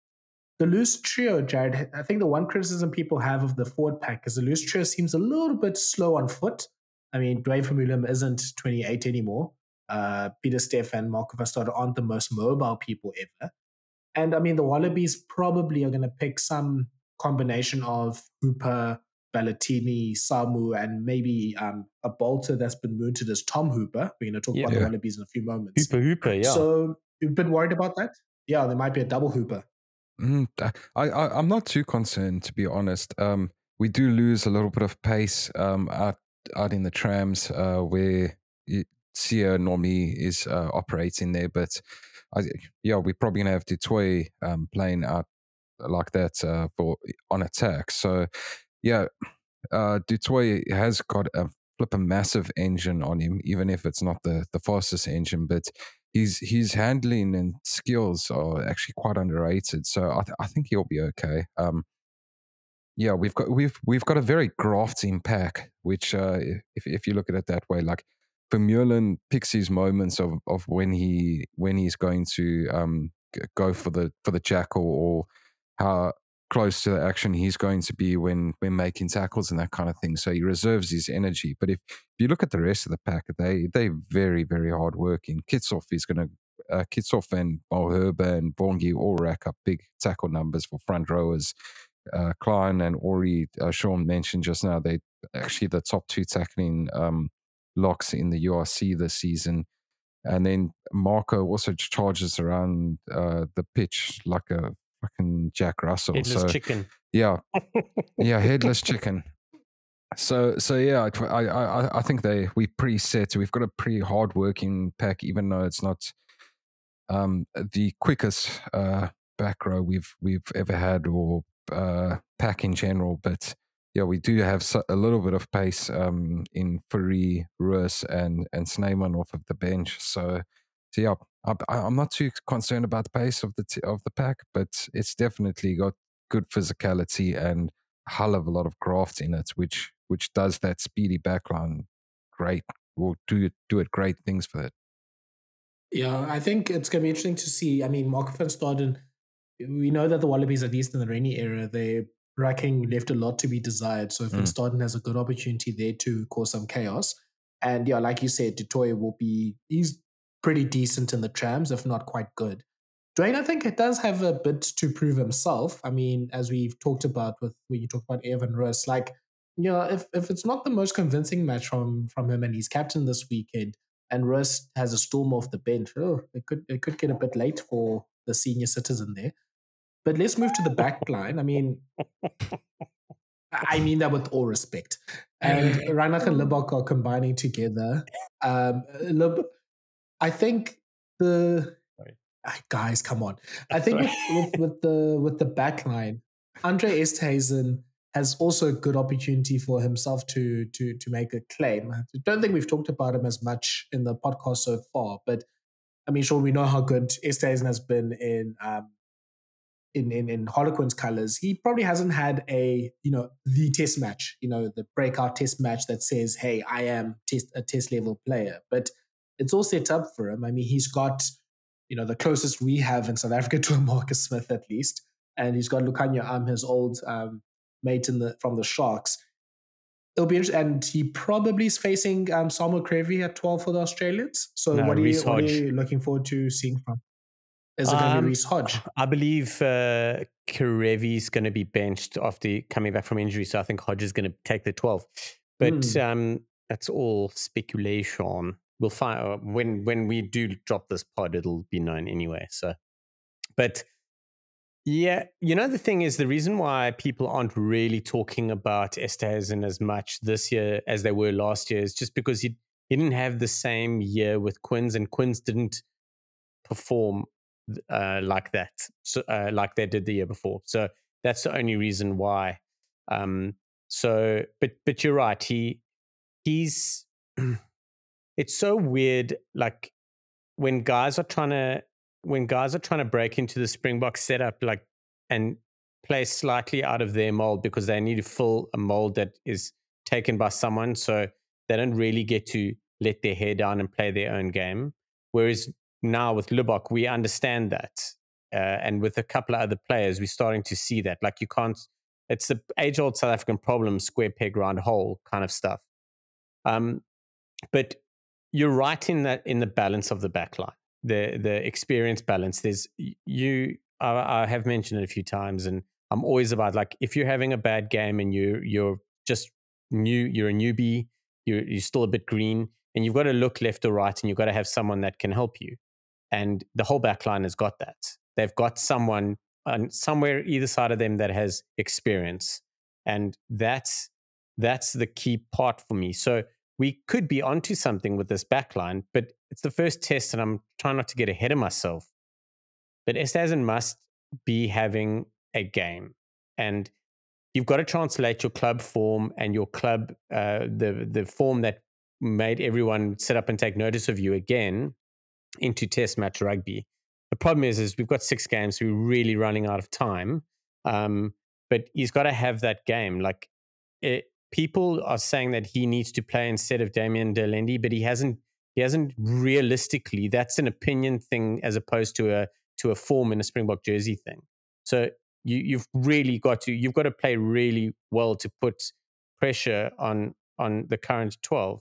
The loose trio, Jared, I think the one criticism people have of the forward pack is the loose trio seems a little bit slow on foot. I mean, Duane Vermeulen isn't 28 anymore. Uh, Pieter-Steph and Marco van Staden aren't the most mobile people ever. And I mean, the Wallabies probably are going to pick some combination of Hooper, Valetini, Samu, and maybe um, a bolter that's been mooted as Tom Hooper. We're going to talk yeah. about the Wallabies in a few moments. Hooper, Hooper, yeah. So you've been worried about that? Yeah, there might be a double Hooper. Mm, I, I, am not too concerned, to be honest. Um, we do lose a little bit of pace um, out, out in the trams uh, where Siya normally is uh, operating there, but I, yeah, we're probably have to toy um, playing out like that uh, for on attack. So yeah, uh, du Toit has got a flip a massive engine on him, even if it's not the the fastest engine, but his his handling and skills are actually quite underrated. So I, th- I think he'll be okay. Um, yeah, we've got we've we've got a very grafting pack, which uh, if if you look at it that way, like Vermeulen picks his moments of, of when he when he's going to um, go for the for the jackal or how close to the action he's going to be when when making tackles and that kind of thing. So he reserves his energy. But if, if you look at the rest of the pack, they they very very hard working. Kitshoff is going to uh, Kitshoff and Malherbe and Bongi all rack up big tackle numbers for front rowers. Uh, Kleyn and Orie, uh, Shaun mentioned just now, they actually the top two tackling um, locks in the URC this season. And then Marco also charges around uh, the pitch like a fucking Jack Russell. Headless so, chicken. Yeah, [laughs] yeah, headless chicken. So, so yeah, I, I, I think they we pretty set. We've got a pretty hard working pack, even though it's not um, the quickest uh, back row we've we've ever had or uh, pack in general. But yeah, we do have a little bit of pace um, in Fourie, Roos, and and Snyman off of the bench. So, so yeah, I, am not too concerned about the pace of the t- of the pack, but it's definitely got good physicality and a hell of a lot of graft in it, which which does that speedy backline great. Will do do it great things for it. Yeah, I think it's going to be interesting to see. I mean, Marco van Staden, we know that the Wallabies, at least in the Rennie era, they racking left a lot to be desired. So if mm. Staden has a good opportunity there to cause some chaos. And yeah, like you said, du Toit will be he's pretty decent in the trams, if not quite good. Duane, I think it does have a bit to prove himself. I mean, as we've talked about with when you talk about Evan Roos, like, you know, if, if it's not the most convincing match from from him and he's captain this weekend and Roos has a storm off the bench, oh, it could it could get a bit late for the senior citizen there. But let's move to the back [laughs] line. I mean, I mean that with all respect. And [laughs] Reinach and Libbok are combining together. Um, Lib, I think the guys, come on. [laughs] I think with, with, with, the with the back line, Andre Esterhuizen has also a good opportunity for himself to to to make a claim. I don't think we've talked about him as much in the podcast so far, but I mean, sure, we know how good Esterhuizen has been in um, in in in Harlequin's colors, he probably hasn't had a you know the test match, you know the breakout test match that says, "Hey, I am test, a test level player." But it's all set up for him. I mean, he's got you know the closest we have in South Africa [laughs] to a Marcus Smith at least, and he's got Lukhanyo Am, his old um, mate in the from the Sharks. It'll be interesting, and he probably is facing um, Samuel Kerevi at twelve for the Australians. So no, what, are you, what are you looking forward to seeing from? Is it um, going to be Reece Hodge? I believe uh, Kerevi's going to be benched after coming back from injury, so I think Hodge is going to take the 12. But mm. um, that's all speculation. We'll find uh, when when we do drop this pod, it'll be known anyway. So, but yeah, you know the thing is the reason why people aren't really talking about Esterhuizen as much this year as they were last year is just because he he didn't have the same year with Quins, and Quins didn't perform uh, like that, so, uh, like they did the year before. So that's the only reason why. Um, so, but but you're right. He he's. [clears throat] it's so weird. Like when guys are trying to when guys are trying to break into the Springbok setup, like and play slightly out of their mold because they need to fill a mold that is taken by someone. So they don't really get to let their hair down and play their own game. Whereas now with Libbok, we understand that. Uh, and with a couple of other players, we're starting to see that. Like you can't, it's the age old South African problem, square peg, round hole kind of stuff. Um, but you're right in that in the balance of the backline, the the experience balance. There's you. I, I have mentioned it a few times, and I'm always about like if you're having a bad game and you you're just new, you're a newbie, you're you're still a bit green, and you've got to look left or right, and you've got to have someone that can help you. And the whole backline has got that. They've got someone on somewhere either side of them that has experience, and that's that's the key part for me. So we could be onto something with this backline, but it's the first test, and I'm trying not to get ahead of myself. But Esterhuizen must be having a game, and you've got to translate your club form and your club uh, the the form that made everyone sit up and take notice of you again into test match rugby. The problem is, is we've got six games. So we're really running out of time. Um, but he's got to have that game. Like it, people are saying that he needs to play instead of Damian de but he hasn't. He hasn't realistically. That's an opinion thing as opposed to a to a form in a Springbok jersey thing. So you, you've really got to you've got to play really well to put pressure on on the current twelve.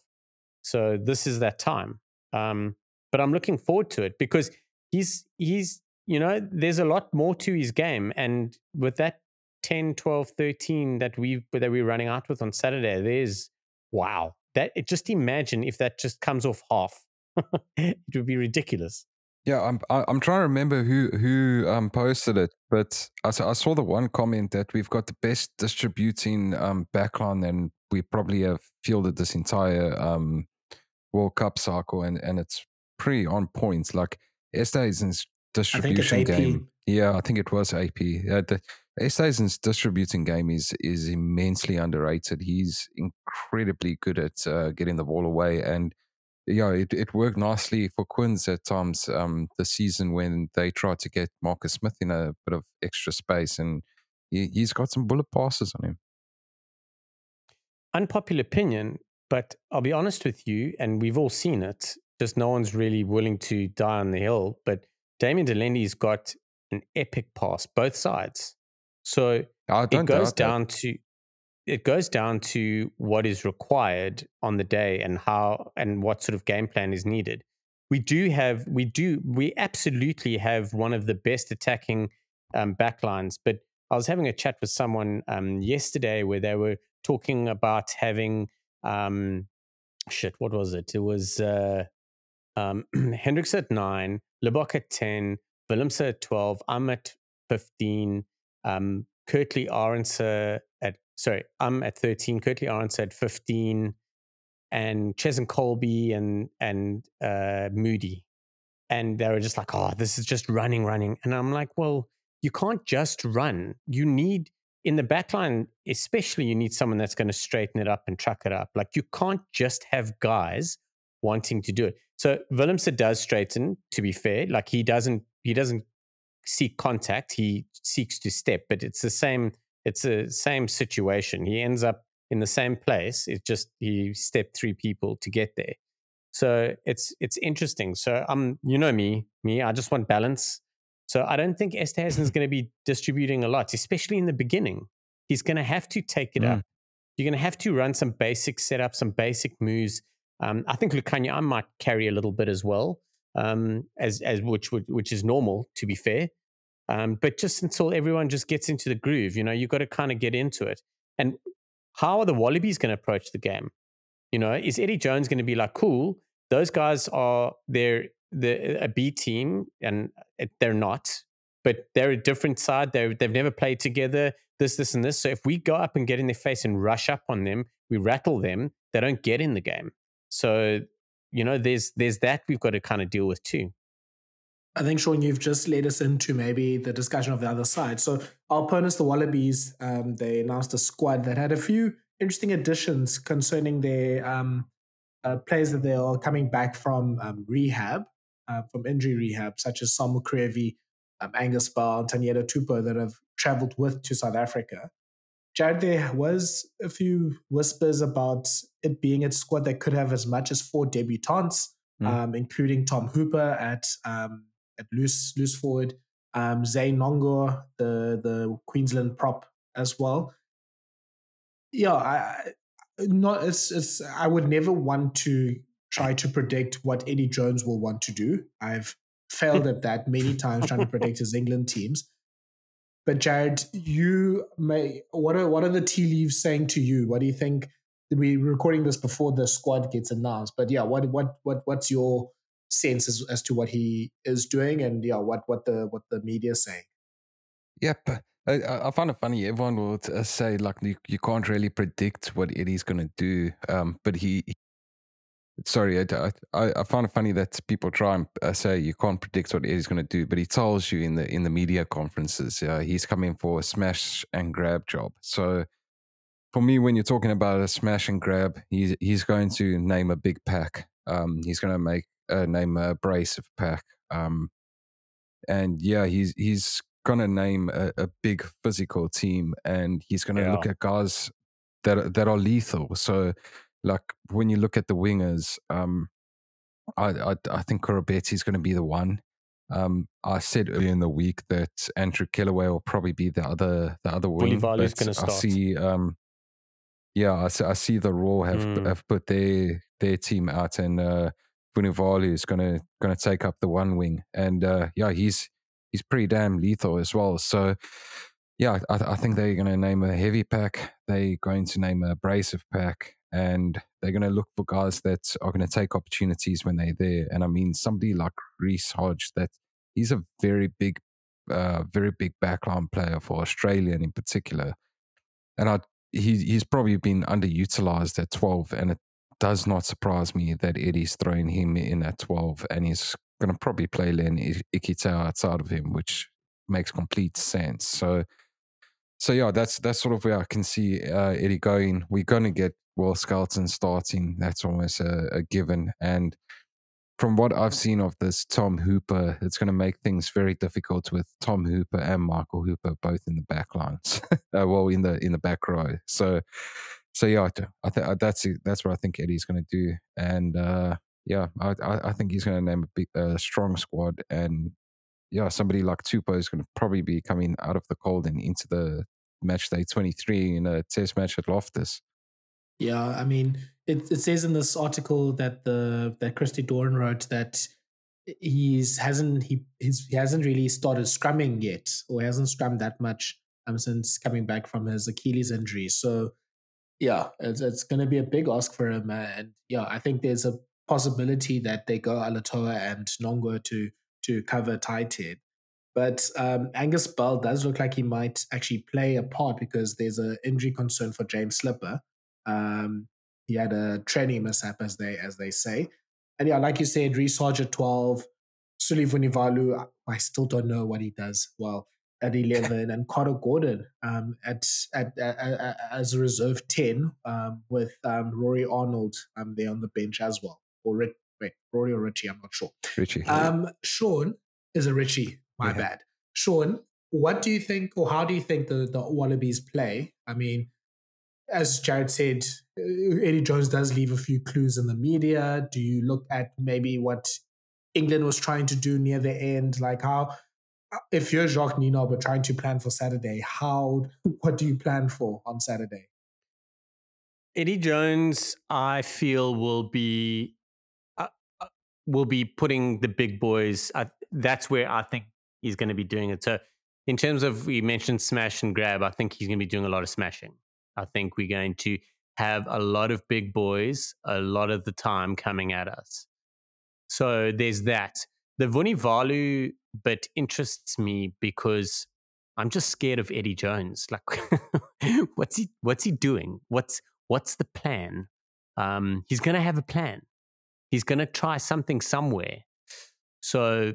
So this is that time. Um, but I'm looking forward to it because he's he's you know there's a lot more to his game and with that 10 12 13 that we that we're running out with on Saturday there's wow that it just imagine if that just comes off half [laughs] it would be ridiculous yeah i'm i'm trying to remember who who um posted it but i saw, I saw the one comment that we've got the best distributing um backline and we probably have fielded this entire um World Cup cycle, and and it's pretty on point. Like Esterhuizen's distribution game. Yeah, I think it was AP. Uh, the distributing game is is immensely underrated. He's incredibly good at uh, getting the ball away, and yeah, it, it worked nicely for Quins at times um, this season when they tried to get Marcus Smith in a bit of extra space, and he, he's got some bullet passes on him. Unpopular opinion, but I'll be honest with you, and we've all seen it just no one's really willing to die on the hill. But Damian de Allende's got an epic pass, both sides. So it goes down to it goes down to what is required on the day and how and what sort of game plan is needed. We do have we do we absolutely have one of the best attacking um, backlines. But I was having a chat with someone um, yesterday where they were talking about having um, shit. What was it? It was uh, um, [clears throat] Hendricks at nine, Libbok at 10, Willemse at 12, I'm at 15, um, Kurt-Lee Arendse at, sorry, I'm at 13, Kurt-Lee Arendse at 15, and Cheslin Kolbe and, and uh, Moody. And they were just like, oh, this is just running, running. And I'm like, well, you can't just run. You need, in the backline, especially, you need someone that's going to straighten it up and truck it up. Like, you can't just have guys wanting to do it. So Willemse does straighten, to be fair. Like he doesn't he doesn't seek contact. He seeks to step, but it's the same. It's the same situation. He ends up in the same place. It's just he stepped three people to get there. So it's it's interesting. So i'm you know me, me. I just want balance. So I don't think Esterhuizen [laughs] is going to be distributing a lot, especially in the beginning. He's going to have to take it mm. up. You're going to have to run some basic setup, some basic moves. Um, I think Lukhanyo I might carry a little bit as well, um, as as which which is normal to be fair. Um, but just until everyone just gets into the groove, you know, you've got to kind of get into it. And how are the Wallabies going to approach the game? You know, is Eddie Jones going to be like, cool, those guys are they're the a B team and they're not, but they're a different side. They they've never played together. This, this, and this. So if we go up and get in their face and rush up on them, we rattle them. They don't get in the game. So you know, there's there's that we've got to kind of deal with too. I think Shaun, you've just led us into maybe the discussion of the other side. So our opponents, the Wallabies, um, they announced a squad that had a few interesting additions concerning their um, uh, players that they are coming back from um, rehab, uh, from injury rehab, such as Samu Kerevi, um, Angus Bell, and Taniela Tupou that have traveled with to South Africa. Jared, there was a few whispers about it being a squad that could have as much as four debutants, mm. um, including Tom Hooper at um, at loose loose forward, um, Zane Nonggorr, the the Queensland prop as well. Yeah, I not it's it's I would never want to try to predict what Eddie Jones will want to do. I've failed [laughs] at that many times trying to predict his England teams. But Jared, you may what are what are the tea leaves saying to you? What do you think? We're recording this before the squad gets announced, but yeah, what what what what's your sense as, as to what he is doing and yeah, what what the what the media is saying? Yep. I, I find it funny. Everyone will uh, say like you, you can't really predict what Eddie's going to do, um, but he sorry, I, I, I find it funny that people try and uh, say you can't predict what Eddie's going to do, but he tells you in the in the media conferences uh, he's coming for a smash and grab job. So for me, when you're talking about a smash and grab, he's he's going to name a big pack. Um, he's going to make uh, name a brace of pack. Um, and yeah, he's he's going to name a, a, big physical team, and he's going to yeah. look at guys that that are lethal. So like when you look at the wingers, um, I, I, I think Koroibete is going to be the one. Um, I said earlier in the week that Andrew Kellaway will probably be the other the other wing. is going to start. I see. Um, yeah, I see, I see the Raw have mm. have put their their team out, and uh, is going to going to take up the one wing, and uh, yeah, he's he's pretty damn lethal as well. So yeah, I, I think they're going to name a heavy pack. They're going to name a abrasive pack, and they're going to look for guys that are going to take opportunities when they're there. And I mean, somebody like Reece Hodge, that he's a very big, uh, very big backline player for Australia in particular. And I, he, he's probably been underutilized at 12. And it does not surprise me that Eddie's throwing him in at 12 and he's going to probably play Len Ikitau outside of him, which makes complete sense. So, so yeah, that's that's sort of where I can see uh, Eddie going. We're going to get Will Skelton starting. That's almost a, a, given. And from what I've seen of this Tom Hooper, it's going to make things very difficult with Tom Hooper and Michael Hooper both in the back lines. [laughs] uh, well, in the in the back row. So, so yeah, I think uh, that's that's what I think Eddie's going to do. And uh, yeah, I, I think he's going to name a big, uh, strong squad and yeah, somebody like Tupou is going to probably be coming out of the cold and into the match day 23 in a test match at Loftus. Yeah, I mean, it, it says in this article that the that Christy Doran wrote that he's hasn't he he's, he hasn't really started scrumming yet, or hasn't scrummed that much um, since coming back from his Achilles injury. So, yeah, it's, it's going to be a big ask for him, and yeah, I think there's a possibility that they go Alatoa and Nonggorr to to cover tight head. But um, Angus Bell does look like he might actually play a part because there's an injury concern for James Slipper. Um, he had a training mishap, as they as they say. And yeah, like you said, Reece at 12, Suli Vunivalu, I still don't know what he does well at 11, and Carter Gordon um, at, at, at, as a reserve 10 um, with um, Rory Arnold um, there on the bench as well. Or Rich, wait, Rory or Richie, I'm not sure. Richie. Um, Shaun is a Richie, my yeah. bad. Shaun, what do you think, or how do you think the, the Wallabies play? I mean, as Jared said, uh, Eddie Jones does leave a few clues in the media. Do you look at maybe what England was trying to do near the end? Like how, if you're Jacques Nienaber but trying to plan for Saturday, how, what do you plan for on Saturday? Eddie Jones, I feel will be uh, uh will be putting the big boys. That's where I think he's going to be doing it. So, in terms of we mentioned smash and grab, I think he's going to be doing a lot of smashing. I think we're going to have a lot of big boys a lot of the time coming at us. So there's that. The Vunivalu bit interests me because I'm just scared of Eddie Jones. Like, [laughs] what's he? What's he doing? What's What's the plan? Um, he's going to have a plan. He's going to try something somewhere. So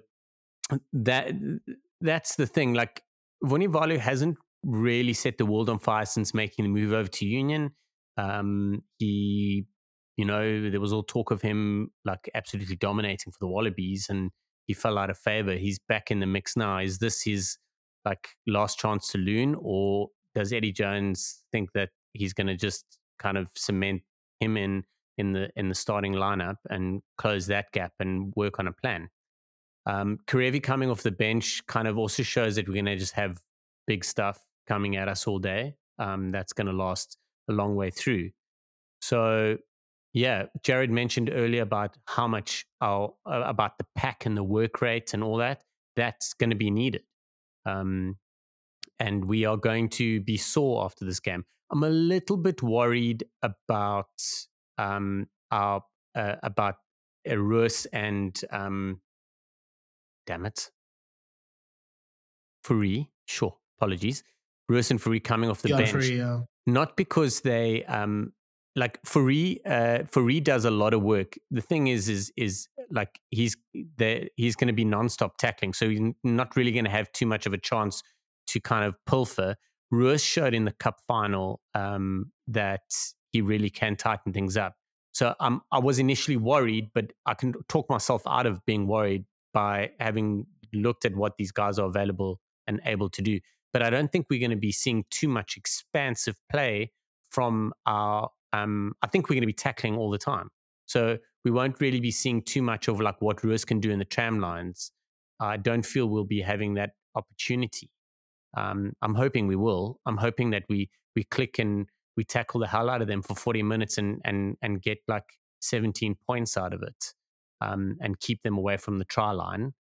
that that's the thing. Like Vunivalu hasn't really set the world on fire since making the move over to Union. Um, he, you know, there was all talk of him like absolutely dominating for the Wallabies, and he fell out of favor. He's back in the mix now. Is this his like last chance to loon, or does Eddie Jones think that he's going to just kind of cement him in in the in the starting lineup and close that gap and work on a plan. Um, Kerevi coming off the bench kind of also shows that we're going to just have big stuff coming at us all day. Um, that's going to last a long way through. So, yeah, Jared mentioned earlier about how much our, uh, about the pack and the work rate and all that. That's going to be needed. Um, and we are going to be sore after this game. I'm a little bit worried about um, our uh, about Roos and um, damn it, Fourie. Sure, apologies. And Fourie coming off the bench, Fourie, yeah. not because they um, like Fourie. Uh, Fourie does a lot of work. The thing is, is is like he's there. He's going to be nonstop tackling, so he's not really going to have too much of a chance to kind of pilfer. Roos showed in the cup final um, that he really can tighten things up. So um, I was initially worried, but I can talk myself out of being worried by having looked at what these guys are available and able to do. But I don't think we're going to be seeing too much expansive play from our. Um, I think we're going to be tackling all the time. So we won't really be seeing too much of like what Roos can do in the tram lines. I don't feel we'll be having that opportunity. Um, I'm hoping we will. I'm hoping that we we click and we tackle the hell out of them for 40 minutes and and and get like 17 points out of it, um, and keep them away from the try line,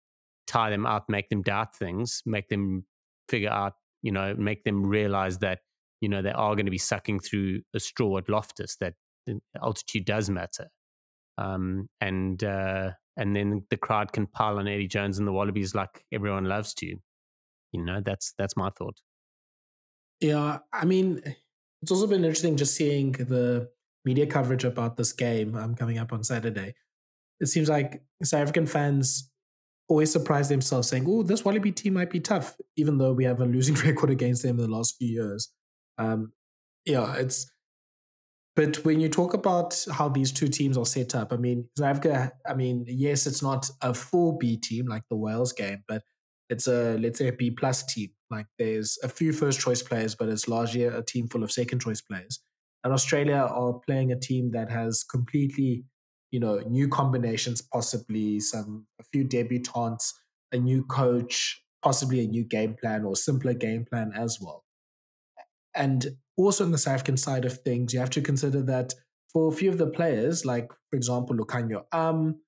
tie them up, make them doubt things, make them figure out, you know, make them realize that you know they are going to be sucking through a straw at Loftus. That altitude does matter, um, and uh, and then the crowd can pile on Eddie Jones and the Wallabies like everyone loves to you know that's that's my thought yeah i mean it's also been interesting just seeing the media coverage about this game um, coming up on saturday it seems like south african fans always surprise themselves saying oh this wallaby team might be tough even though we have a losing [laughs] record against them in the last few years um, yeah it's but when you talk about how these two teams are set up, I mean, South I mean, yes, it's not a full B team like the Wales game, but it's a let's say a B plus team. Like there's a few first choice players, but it's largely a team full of second choice players. And Australia are playing a team that has completely, you know, new combinations, possibly some a few debutantes, a new coach, possibly a new game plan or simpler game plan as well. And also on the South African side of things, you have to consider that for a few of the players, like for example Lukhanyo, um,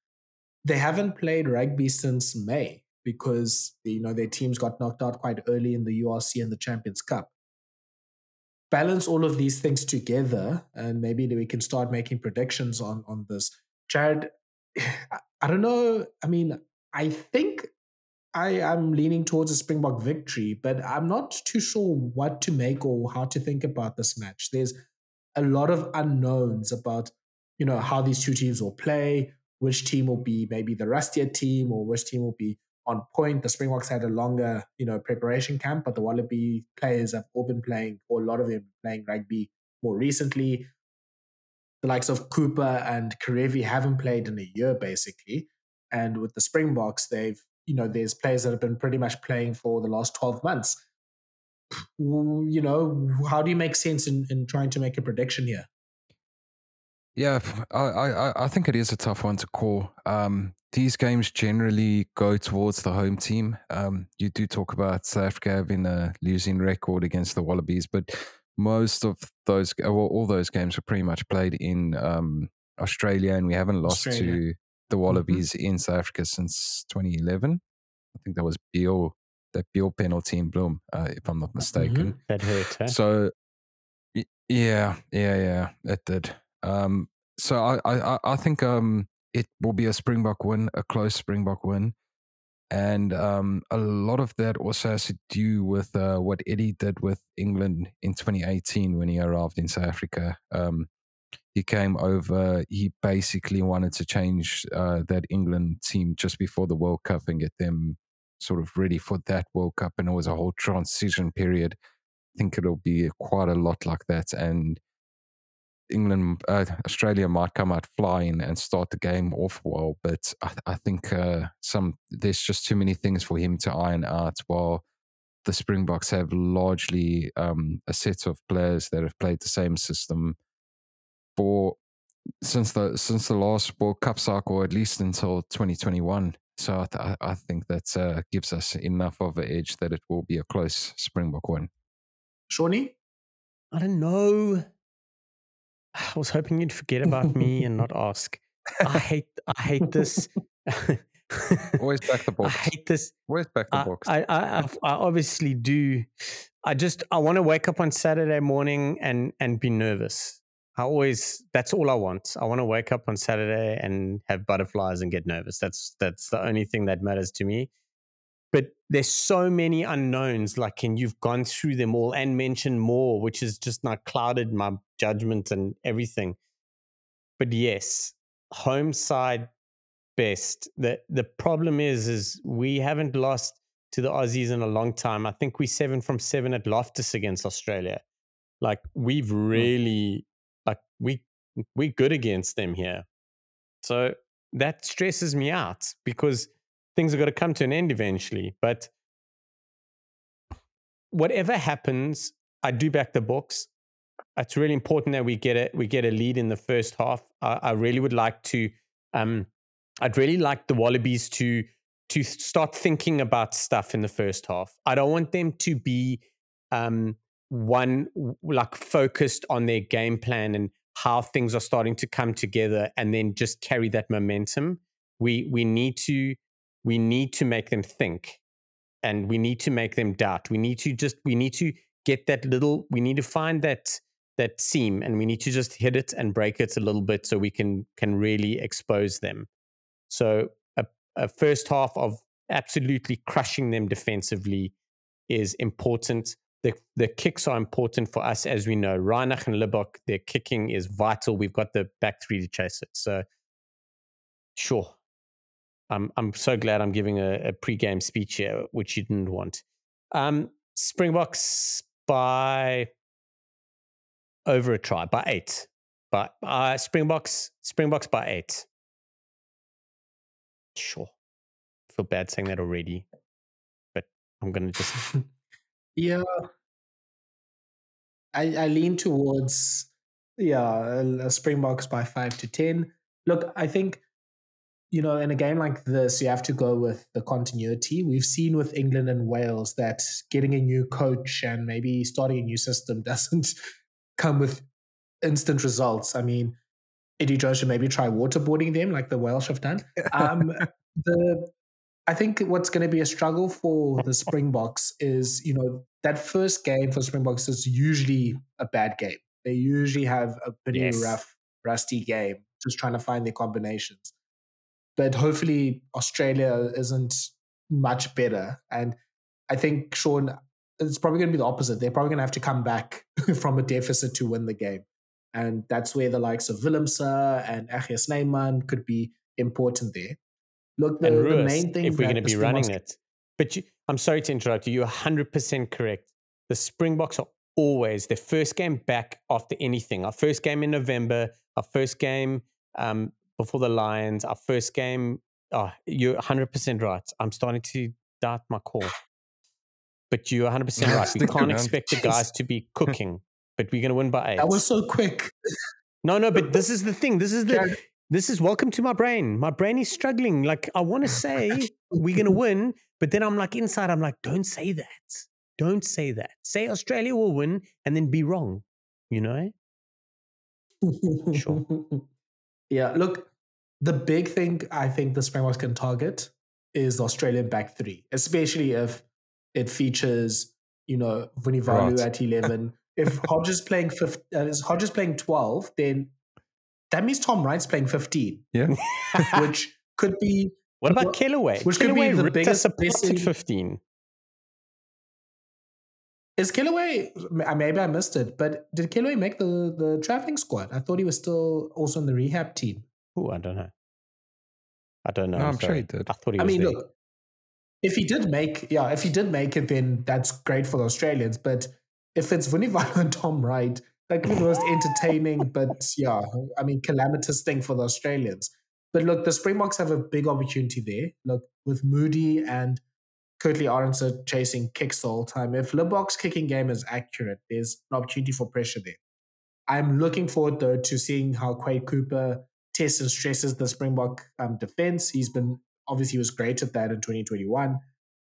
they haven't played rugby since May because you know their teams got knocked out quite early in the URC and the Champions Cup. Balance all of these things together, and maybe we can start making predictions on on this. Jared, [sighs] I don't know. I mean, I think I am leaning towards a Springbok victory, but I'm not too sure what to make or how to think about this match. There's a lot of unknowns about you know how these two teams will play, which team will be maybe the rustier team, or which team will be on point. The Springboks had a longer, you know, preparation camp, but the Wallaby players have all been playing, or a lot of them playing rugby more recently. The likes of Cooper and Kerevi haven't played in a year, basically. And with the Springboks, they've you know, there's players that have been pretty much playing for the last 12 months. You know, how do you make sense in, in trying to make a prediction here? Yeah, I, I, I think it is a tough one to call. Um, these games generally go towards the home team. Um, you do talk about South Africa having a losing record against the Wallabies, but most of those, well, all those games were pretty much played in um, Australia, and we haven't lost Australia. to the mm-hmm. Wallabies mm-hmm. in South Africa since 2011. I think that was Beale, that Beale penalty in Bloem, uh, if I'm not mistaken. Mm-hmm. That hurt. Huh? So, yeah, yeah, yeah, it did. Um, so I, I, I think um, it will be a Springbok win, a close Springbok win. And um, a lot of that also has to do with uh, what Eddie did with England in 2018 when he arrived in South Africa. Um, he came over. He basically wanted to change uh, that England team just before the World Cup and get them sort of ready for that World Cup. And it was a whole transition period. I think it'll be quite a lot like that. And England, uh, Australia might come out flying and start the game off well, but I, I think uh, some there's just too many things for him to iron out. While the Springboks have largely um, a set of players that have played the same system for since the since the last World Cup cycle, at least until 2021. So I, I think that uh, gives us enough of an edge that it will be a close Springbok win. Shawnee? I don't know. I was hoping you'd forget about me and not ask. I [laughs] hate I hate this. Always back the [laughs] Boks. I hate this. Always back the Boks. I, I, I, I obviously do. I just I want to wake up on Saturday morning and and be nervous. I always that's all I want. I want to wake up on Saturday and have butterflies and get nervous. That's that's the only thing that matters to me but there's so many unknowns like and you've gone through them all and mentioned more which has just not clouded my judgment and everything. But yes home side best. The the problem is is we haven't lost to the aussies in a long time. I think we seven from seven at loftus against australia. Like we've hmm. really like we we're good against them here. So that stresses me out because things are going to come to an end eventually. But whatever happens, I do back the Boks. It's really important that we get it. We get a lead in the first half. I, I really would like to. Um, I'd really like the Wallabies to to start thinking about stuff in the first half. I don't want them to be um, one like focused on their game plan and how things are starting to come together, and then just carry that momentum. We we need to we need to make them think and we need to make them doubt we need to just we need to get that little we need to find that that seam and we need to just hit it and break it a little bit so we can can really expose them so a, a first half of absolutely crushing them defensively is important the, the kicks are important for us, as we know. Reinach and Libbok, their kicking is vital. We've got the back three to chase it. So, sure, I'm I'm so glad I'm giving a, a pre-game speech here, which you didn't want. Um, Springboks by over a try by eight, but uh, Springboks Springboks by eight. Sure, I feel bad saying that already, but I'm gonna just [laughs] yeah. I I lean towards yeah a Springboks by five to ten. Look, I think you know, in a game like this, you have to go with the continuity. We've seen with England and Wales that getting a new coach and maybe starting a new system [laughs] doesn't come with instant results. I mean, Eddie Jones should maybe try waterboarding them like the Welsh have done. [laughs] Um, the I think what's going to be a struggle for the Springboks is, you know, that first game for Springboks is usually a bad game. They usually have a pretty yes. rough, rusty game, just trying to find their combinations but hopefully Australia isn't much better. And I think Shaun, it's probably going to be the opposite. They're probably going to have to come back [laughs] from a deficit to win the game. And that's where the likes of Willemse and RG Snyman could be important there. Look, the, Ruiz, the main thing if we're going to be running it. But you, I'm sorry to interrupt you. You're 100% correct. The Springboks are always their first game back after anything. Our first game in November, our first game um, before the Lions. Our first game oh, you're 100% right. I'm starting to doubt my call. But you're 100% right. We can't expect the guys to be cooking, but we're going to win by eight. That was so quick. No, no, but this is the thing. This is the. This is welcome to my brain. My brain is struggling. Like I want to say we're gonna win, but then I'm like inside. I'm like, don't say that. Don't say that. Say Australia will win and then be wrong. You know. Sure. Yeah. Look, the big thing I think the Springboks can target is the Australian back three, especially if it features, you know, Vunivalu right. at 11. [laughs] if Hodge's playing 15, uh, is Hodge's playing 12, then that means Tom Wright's playing 15. Yeah. which could be. [laughs] What about Kellaway? Which Kellaway could be the biggest. Supported 15. Is Kellaway? Maybe I missed it, but did Kellaway make the the traveling squad? I thought he was still also in the rehab team. Oh, I don't know. I don't know. No, I'm sure he did. I thought he. I mean, there. look, if he did make, yeah, if he did make it, then that's great for the Australians. But if it's Vunivalu [laughs] and Tom Wright, that could be the most entertaining, but yeah, I mean, calamitous thing for the Australians. But look, the Springboks have a big opportunity there. Look, with Moodie and Kurt-Lee Arendse chasing kicks the whole time. If Libbok's kicking game is accurate, there's an opportunity for pressure there. I'm looking forward though to seeing how Quade Cooper tests and stresses the Springbok um, defense. He's been obviously he was great at that in 2021.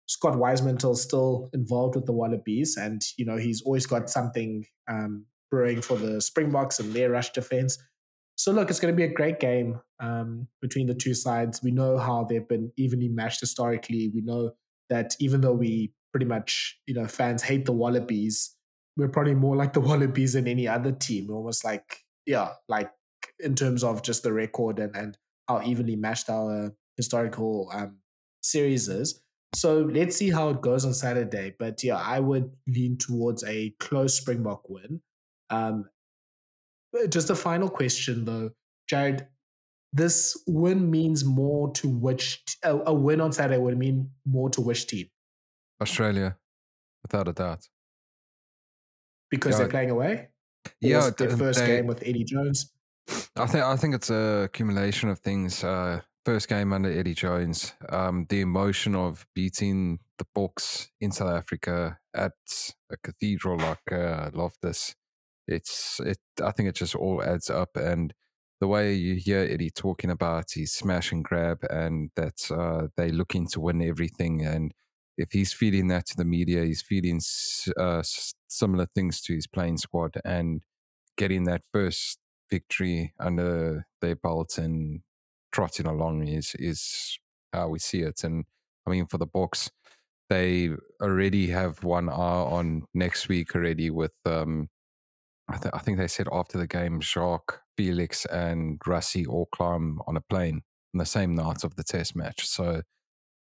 Scott Wiseman is still involved with the Wallabies, and you know he's always got something um, brewing for the Springboks and their rush defense. So look, it's going to be a great game um, between the two sides. We know how they've been evenly matched historically. We know that even though we pretty much, you know, fans hate the Wallabies, we're probably more like the [laughs] Wallabies than any other team. We're almost like, yeah, like in terms of just the record and, and how evenly matched our historical um, series is. So let's see how it goes on Saturday. But yeah, I would lean towards a close Springbok win. Um, just a final question though, Jared. This win means more to which a, a win on Saturday would mean more to which team? Australia, without a doubt. Because yeah, they're playing away. Yeah, their first they, game with Eddie Jones. I think I think it's a accumulation of things. Uh, first game under Eddie Jones, um, the emotion of beating the Boks in South Africa at a cathedral like uh, Loftus. It's it. I think it just all adds up, and the way you hear Eddie talking about his smash and grab, and that uh, they looking to win everything, and if he's feeding that to the media, he's feeding uh, similar things to his playing squad, and getting that first victory under their belt and trotting along is is how we see it. And I mean, for the Boks, they already have one eye on next week already with. Um, I, th- I think they said after the game, Jacques, Felix, and Rassie all climb on a plane on the same night of the test match. So,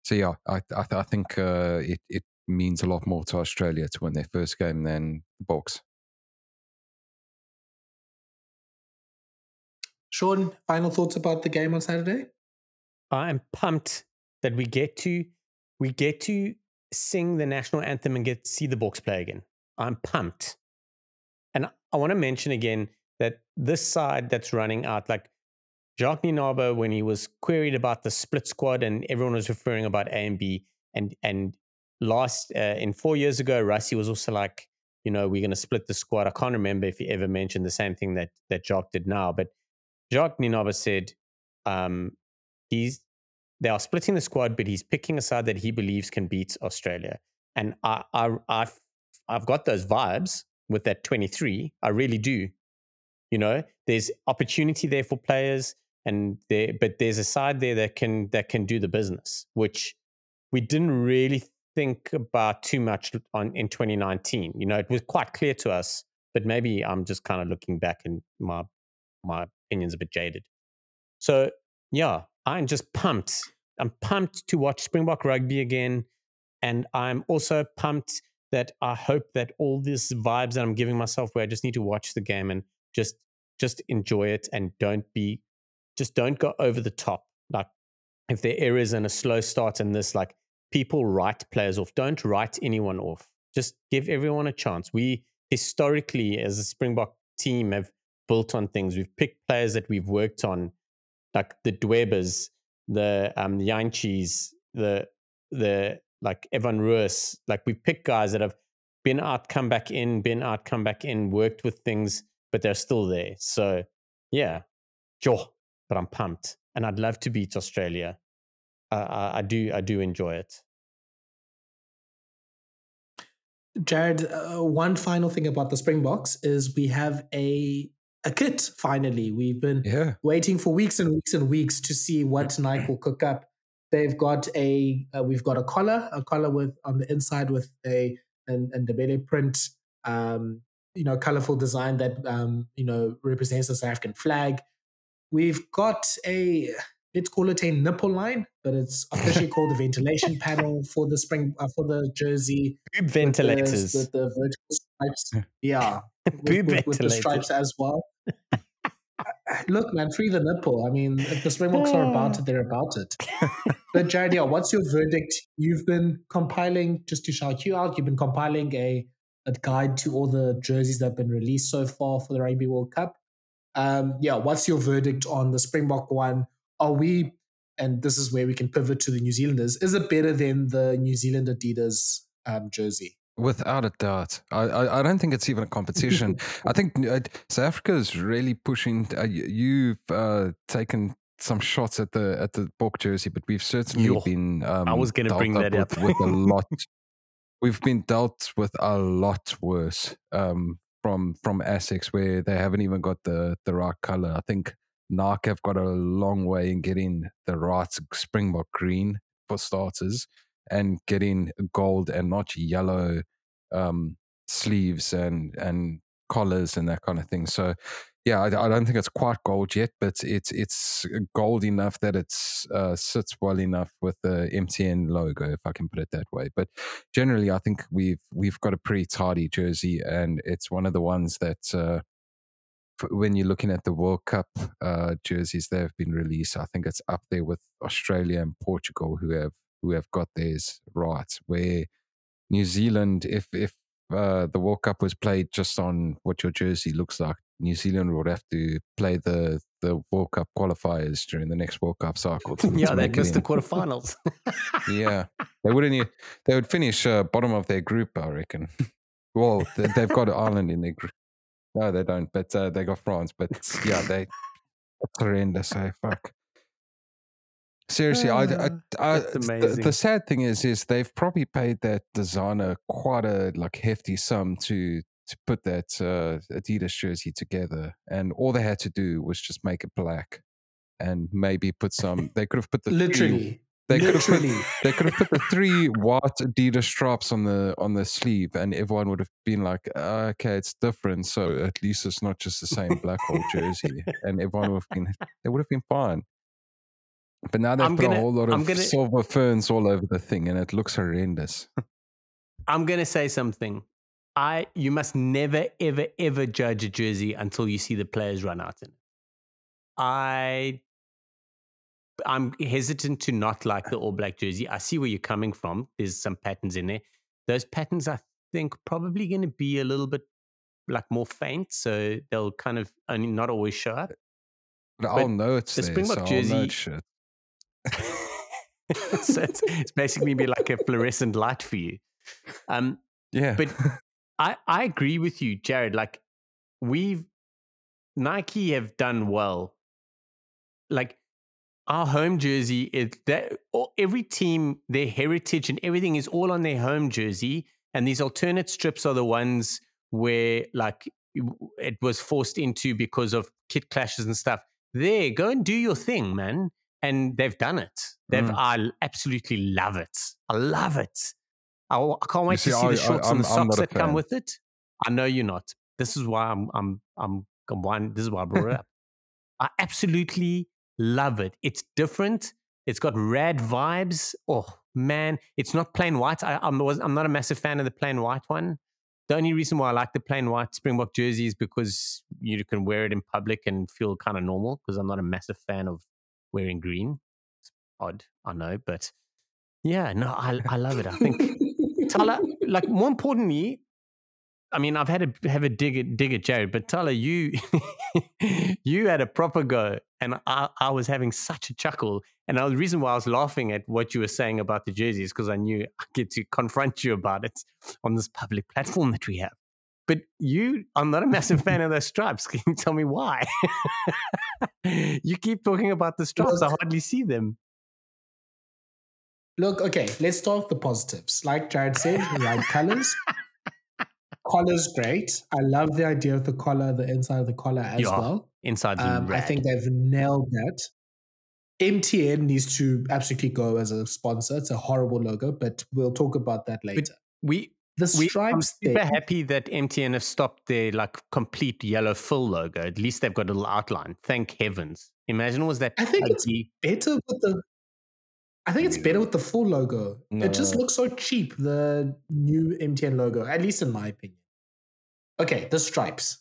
so yeah, I I, th- I think uh, it it means a lot more to Australia to win their first game than the Boks. Shaun, final thoughts about the game on Saturday? I'm pumped that we get to we get to sing the national anthem and get to see the Boks play again. I'm pumped. And I want to mention again that this side that's running out, like Jacques Nienaber, when he was queried about the split squad and everyone was referring about A and B, and and last uh, in four years ago, Rassie was also like, you know, we're going to split the squad. I can't remember if he ever mentioned the same thing that that Jacques did now, but Jacques Nienaber said um, he's they are splitting the squad, but he's picking a side that he believes can beat Australia. And I, I, I've I've got those vibes with that 23. I really do. You know, there's opportunity there for players, and there, but there's a side there that can that can do the business, which we didn't really think about too much on in 2019. You know, it was quite clear to us, but maybe I'm just kind of looking back and my my opinion's a bit jaded. So yeah, I'm just pumped. I'm pumped to watch Springbok rugby again. And I'm also pumped that I hope that all these vibes that I'm giving myself where I just need to watch the game and just just enjoy it and don't be just don't go over the top. Like if there are errors and a slow start and this, like people write players off. Don't write anyone off. Just give everyone a chance. We historically, as a Springbok team, have built on things. We've picked players that we've worked on, like the Dwebas the um Jantjies, the the like Evan Roos, like we pick guys that have been out, come back in, been out, come back in, worked with things, but they're still there. So yeah, sure. But I'm pumped, and I'd love to beat Australia. Uh, I, I do, I do enjoy it. Jared, uh, one final thing about the Springboks is we have a a kit finally. We've been Yeah. waiting for weeks and weeks and weeks to see what [laughs] Nike will cook up. They've got a uh, we've got a collar, a collar with on the inside with a and and the belly print, um, you know, colorful design that um, you know represents the South African flag. We've got a let's call it a nipple line, but it's [laughs] officially called the ventilation panel for the spring uh, for the jersey Boob with the- ventilators. with the vertical stripes. [laughs] Yeah, with, Boob with- with the stripes as well. [laughs] Look, man, free the nipple. I mean, if the Springboks are about it, they're about it. but Jared, yeah, what's your verdict? You've been compiling, just to shout you out, you've been compiling a, a guide to all the jerseys that have been released so far for the Rugby World Cup. Um, yeah, what's your verdict on the Springbok one? Are we, and this is where we can pivot to the New Zealanders, is it better than the New Zealand Adidas um, jersey? Without a doubt, I, I, I don't think it's even a competition. [laughs] I think uh, South Africa is really pushing. Uh, you've uh, taken some shots at the at the Bork jersey, but we've certainly Yo, been. Um, I was gonna bring that with, up. with a [laughs] lot. We've been dealt with a lot worse um, from from ASICS, where they haven't even got the the right color. I think Narc have got a long way in getting the right Springbok green for starters, and getting gold and not yellow um, sleeves and and collars and that kind of thing. So yeah, I, I don't think it's quite gold yet, but it's it's gold enough that it's uh, sits well enough with the MTN logo, if I can put it that way. But generally, I think we've we've got a pretty tidy jersey, and it's one of the ones that. Uh, when you're looking at the World Cup uh, jerseys that have been released, I think it's up there with Australia and Portugal who have who have got theirs right. Where New Zealand, if if uh, the World Cup was played just on what your jersey looks like, New Zealand would have to play the the World Cup qualifiers during the next World Cup cycle. To, [laughs] yeah, to they make it missed the in. quarterfinals. Yeah, they wouldn't. They would finish uh, bottom of their group, I reckon. well, they, they've got Ireland in their group. No, they don't. But uh, they got France. But yeah, they horrendous. Eh? Fuck. Seriously, I, I, Ah, I, the, the sad thing is, is they've probably paid that designer quite a like hefty sum to to put that uh, Adidas jersey together, and all they had to do was just make it black, and maybe put some. They could have put the three- Literally. could have put Literally. they could have put the [laughs] three white Adidas straps on the on the sleeve, and everyone would have been like, "Ah, "Okay, it's different, so at least it's not just the same black hole jersey." And everyone would have been they would have been fine. But now they've I'm put gonna- a whole lot of gonna- silver ferns all over the thing, and it looks horrendous. I'm going to say something. I you must never ever ever judge a jersey until you see the players run out in it. I I'm hesitant to not like the all black jersey. I see where you're coming from. There's some patterns in there. Those patterns I think probably going to be a little bit like more faint, so they'll kind of only not always show up. But I'll know it's the Springbok so jersey- shit. [laughs] so it's, it's basically be like a fluorescent light for you. Um, [laughs] Yeah, But [laughs] I, I agree with you, Jared. Like we've Nike have done well. Like our home jersey is that every team, their heritage and everything is all on their home jersey, and these alternate strips are the ones where like it was forced into because of kit clashes and stuff. There, go and do your thing, man. And they've done it. They've Mm. I absolutely love it. I love it. I, I can't wait see, to see I- the shorts I- and the socks that come with it. I know you're not. This is why I'm I'm I'm, I'm this is why I brought it up. [laughs] I absolutely love it. It's different. It's got rad vibes. Oh man, it's not plain white. I, I'm I'm not a massive fan of the plain white one. The only reason why I like the plain white Springbok jersey is because you can wear it in public and feel kind of normal. Because I'm not a massive fan of wearing green. It's odd, I know, but yeah, no, I I love it. I think Thala, [laughs] like more importantly, I mean, I've had to have a dig at dig at Jared, but Thala, you [laughs] you had a proper go, and I, I was having such a chuckle, And the reason why I was laughing at what you were saying about the jerseys because I knew I get to confront you about it on this public platform that we have. But you, I'm not a massive [laughs] fan of those stripes. Can you tell me why? you keep talking about the stripes. I hardly see them. Look, okay, let's start with the positives. Like Jared said, like colors. [laughs] Collar's great. I love the idea of the collar, the inside of the collar as Yeah. well. Inside the Um, I think they've nailed that. MTN needs to absolutely go as a sponsor. It's a horrible logo, but we'll talk about that later. we the we I'm stripes super thing, happy that MTN have stopped their like complete yellow full logo. At least they've got a little outline. Thank heavens. Imagine was that I think it's better with the. I think it's better with the full logo. It just looks so cheap. The new MTN logo, at least in my opinion. Okay, the stripes.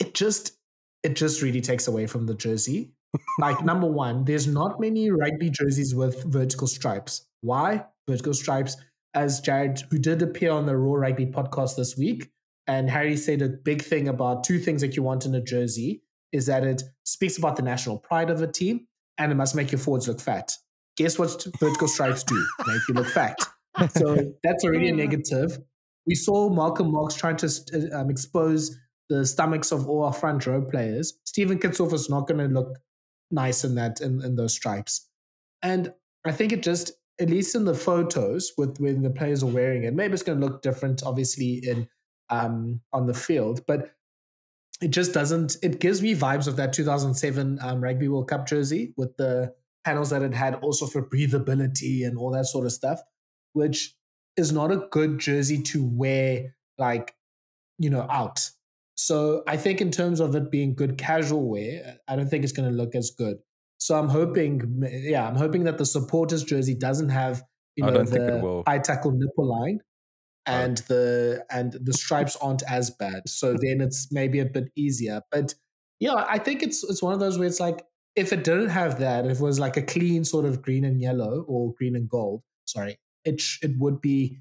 It just, it just really takes away from the jersey. Like [laughs] number one, there's not many rugby jerseys with vertical stripes. Why vertical stripes? As Jared, who did appear on the Raw Rugby podcast this week, and Harry said a big thing about two things that you want in a jersey is that it speaks about the national pride of a team and it must make your forwards look fat. Guess what vertical stripes do? Make you look fat. So [laughs] that's already a negative. We saw Malcolm Marx trying to um, expose the stomachs of all our front row players. Steven Kitshoff is not going to look nice in that in, in those stripes. And I think it just, at least in the photos with when the players are wearing it, maybe it's going to look different, obviously in um, on the field, but it just doesn't. It gives me vibes of that 2007 um, Rugby World Cup jersey with the panels that it had, also for breathability and all that sort of stuff, which is not a good jersey to wear like you know out. So I think in terms of it being good casual wear, I don't think it's going to look as good. So I'm hoping, yeah, I'm hoping that the supporters jersey doesn't have you know don't think it the high tackle nipple line, and the and the stripes aren't as bad. So then it's maybe a bit easier. But yeah, I think it's it's one of those where it's like if it didn't have that, if it was like a clean sort of green and yellow or green and gold, sorry, it sh- it would be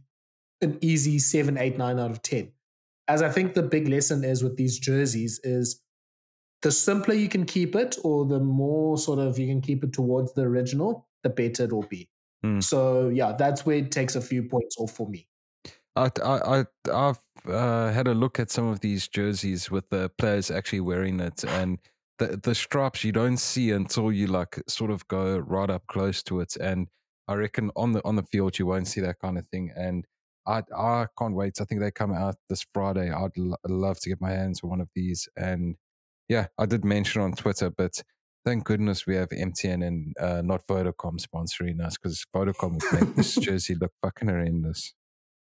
an easy seven, eight, nine out of ten. As I think the big lesson is with these jerseys is the simpler you can keep it, or the more sort of you can keep it towards the original, the better it will be. Hmm. So yeah, that's where it takes a few points off for me. I, I, I, I've uh, had a look at some of these jerseys with the players actually wearing it, and the the stripes you don't see until you like sort of go right up close to it. And I reckon on the on the field you won't see that kind of thing. And I I can't wait. I think they come out this Friday. I'd lo- love to get my hands on one of these. And yeah, I did mention on Twitter, but thank goodness we have MTN and uh, not Vodacom sponsoring us because Vodacom would make this [laughs] jersey look fucking horrendous.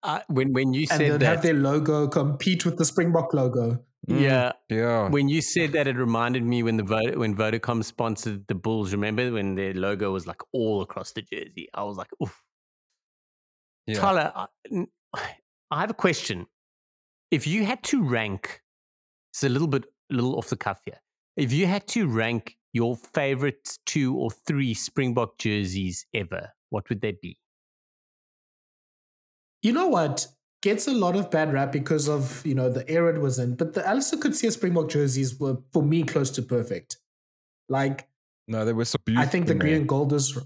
Uh, when when you And they'll have their logo compete with the Springbok logo. Mm, yeah, Yeah. when you said that, it reminded me when the Vo- when Vodacom sponsored the Bulls. Remember when their logo was like all across the jersey? I was like, oof. yeah. Thala, I [sighs] have a question. If you had to rank, it's a little bit, a little off the cuff here. If you had to rank your favorite two or three Springbok jerseys ever, what would they be? You know what? Gets a lot of bad rap because of you know the era it was in, but the Allister Coetzee Springbok jerseys were for me close to perfect. Like No, there were some beauty. I think the green there. and gold is.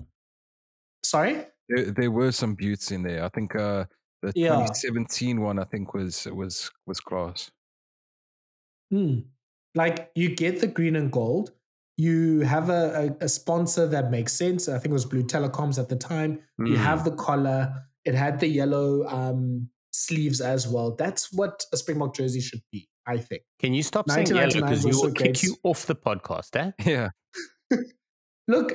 Sorry. There, there were some beauties in there. I think uh, the Yeah. 2017 one, I think was was was class. Hmm. Like you get the green and gold. You have a, a, a sponsor that makes sense. I think it was Blue Telecoms at the time. You Mm. have the collar. It had the yellow um, sleeves as well. That's what a Springbok jersey should be, I think. Can you stop saying yellow because you will kick you off the podcast, eh? [laughs] Yeah. Look,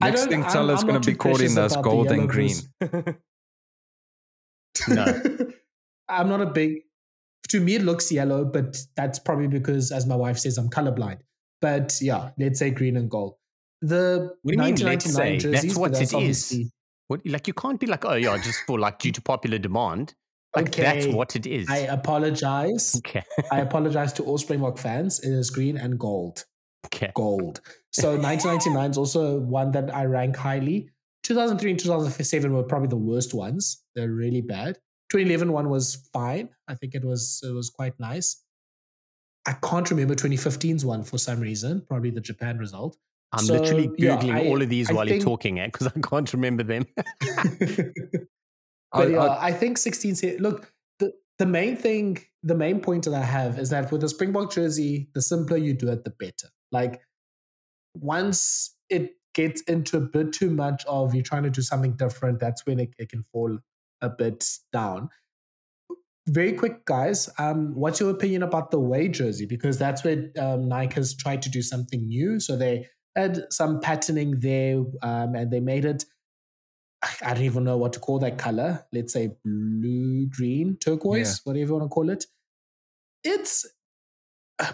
I Next don't- thing, I'm- going to be too calling precious us gold and green. [laughs] No. I'm not a big. To me, it looks yellow, but that's probably because, as my wife says, I'm colorblind. But yeah, let's say green and gold. The What do you mean, let's say? jerseys, That's but what it is. What, like you can't be like, oh yeah, just for like due to popular demand. Like that's what it is. I apologize. okay. I [laughs] apologize to all Springbok fans. It is green and gold. Okay. Gold. So 1999 is also one that I rank highly. 2003 and 2007 were probably the worst ones. They're really bad. 2011 one was fine. I think it was it was quite nice. I can't remember 2015's one for some reason, probably the Japan result. I'm So, literally yeah, googling I- all of these I while think- you're talking, eh? Because I can't remember them. [laughs] [laughs] but I- yeah, I- I, think 16 look the the main thing the main point that I have is that with the Springbok jersey the simpler you do it the better. Like once it gets into a bit too much of you trying to do something different that's when it, it can fall a bit down. Very quick guys um what's your opinion about the way jersey? Because that's where um, Nike has tried to do something new. So they had some patterning there um, and they made it I don't even know what to call that color. Let's say blue, green, turquoise, whatever you want to call it. It's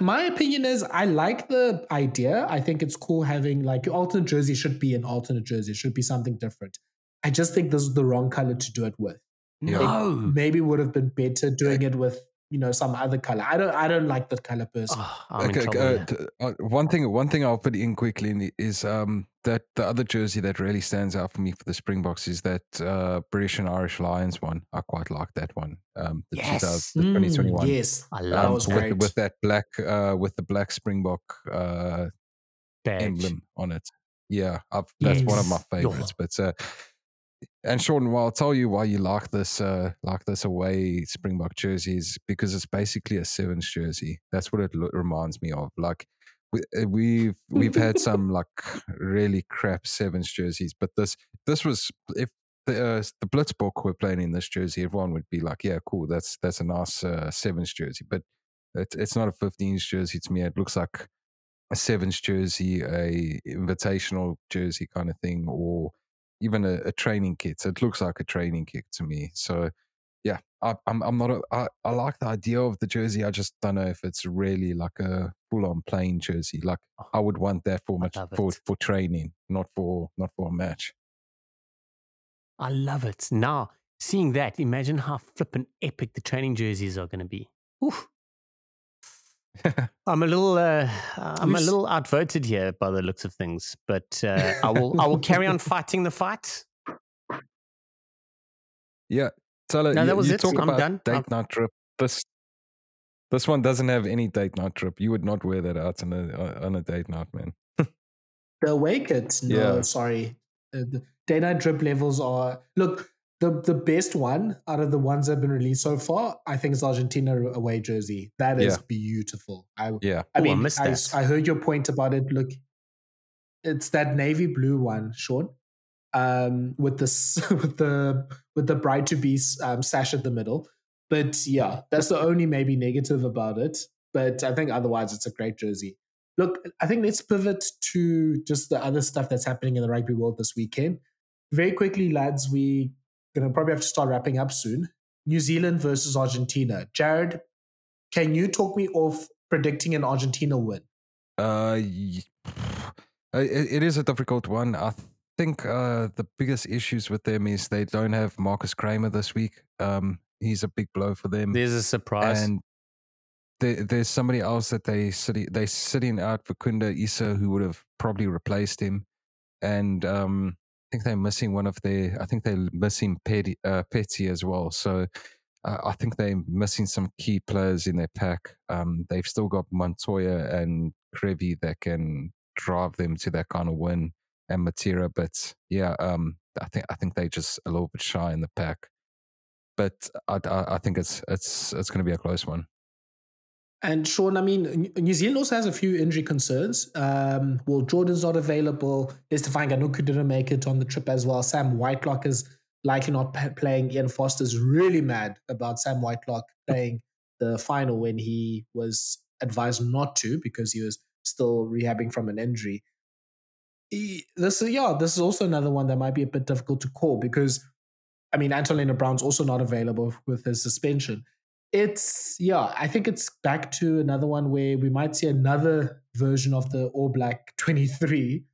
my opinion is I like the idea. I think it's cool having like your alternate jersey should be an alternate jersey, it should be something different. I just think this is the wrong color to do it with. Yeah. No. Maybe would have been better doing it with you know some other color. I don't I don't like that color personally. Oh, I'm Okay, uh, t- uh, one thing, one thing I'll put in quickly in is um, that the other jersey that really stands out for me for the Springboks is that uh, British and Irish Lions one. I quite like that one. Um, the, Yes. 2000 the Mm, 2021. yes, I that love was with, great. with that black uh, with the black Springbok uh, Badge. emblem on it. Yeah, I've, that's one of my Yes. favorites. But uh, and Shaun, well, I'll tell you why you like this uh, like this away Springbok jersey is because it's basically a sevens jersey. That's what it lo- reminds me of. Like we, uh, we've we've had [laughs] some like really crap sevens jerseys, but this this was if the uh, the Blitzbook were playing in this jersey, everyone would be like, yeah, cool, that's that's a nice uh, sevens jersey, but. It, it's not a 15s jersey to me. It looks like a sevens jersey, a invitational jersey kind of thing, or even a, a training kit. It looks like a training kit to me. So yeah, I, I'm I'm not a, I, I like the idea of the jersey. I just don't know if it's really like a full on playing jersey. Like oh, I would want that for much for for training, not for not for a match. I love it. Now, seeing that, imagine how flippin' epic the training jerseys are going to be. Oof. I'm a little, uh, I'm a little outvoted here by the looks of things, but uh, I will, I will carry on [laughs] fighting the fight. Yeah, Thala, No, you, that was you it. talk I'm about done. date I'm- night trip. This this one doesn't have any date night trip. You would not wear that out on a on a date night, man. The away kits, no, Yeah. sorry. Uh, the date night drip levels are look the the best one out of the ones that have been released so far. I think is Argentina away jersey. That is Yeah. beautiful. I Yeah, I Ooh, I mean, missed I, that. s- I heard your point about it. Look, it's that navy blue one, Shaun, um, with the [laughs] with the with the bride to be um, sash at the middle. But yeah, that's the only maybe negative about it. But I think otherwise, it's a great jersey. Look, I think let's pivot to just the other stuff that's happening in the rugby world this weekend. Very quickly, lads, we gonna probably have to start wrapping up soon. New Zealand versus Argentina. Jared, can you talk me off predicting an Argentina win? Uh, y- uh, [sighs] it, it is a difficult one. I think uh, the biggest issues with them is they don't have Marcos Kremer this week. Um, he's a big blow for them, There's a surprise. and there, there's somebody else that they sitting they sitting out for Kunda Issa who would have probably replaced him, and um, I think they're missing one of their. I think they're missing Petti, uh, Petti as well. So. Uh, I think they're missing some key players in their pack. Um, they've still got Montoya and Creevy that can drive them to that kind of win, and Matera. But yeah, um, I think I think they're just a little bit shy in the pack. But I, I, I think it's it's it's going to be a close one. And Shaun, I mean, New Zealand also has a few injury concerns. Um, well, Jordan's not available. Estefan Ganuku didn't make it on the trip as well. Sam Whitelock is likely not playing. Ian Foster's really mad about Sam Whitelock playing the final when he was advised not to because he was still rehabbing from an injury. He- this is yeah, this is also another one that might be a bit difficult to call because I mean Anton Lienert-Brown's also not available with his suspension. It's yeah, I think it's back to another one where we might see another version of the All Black 23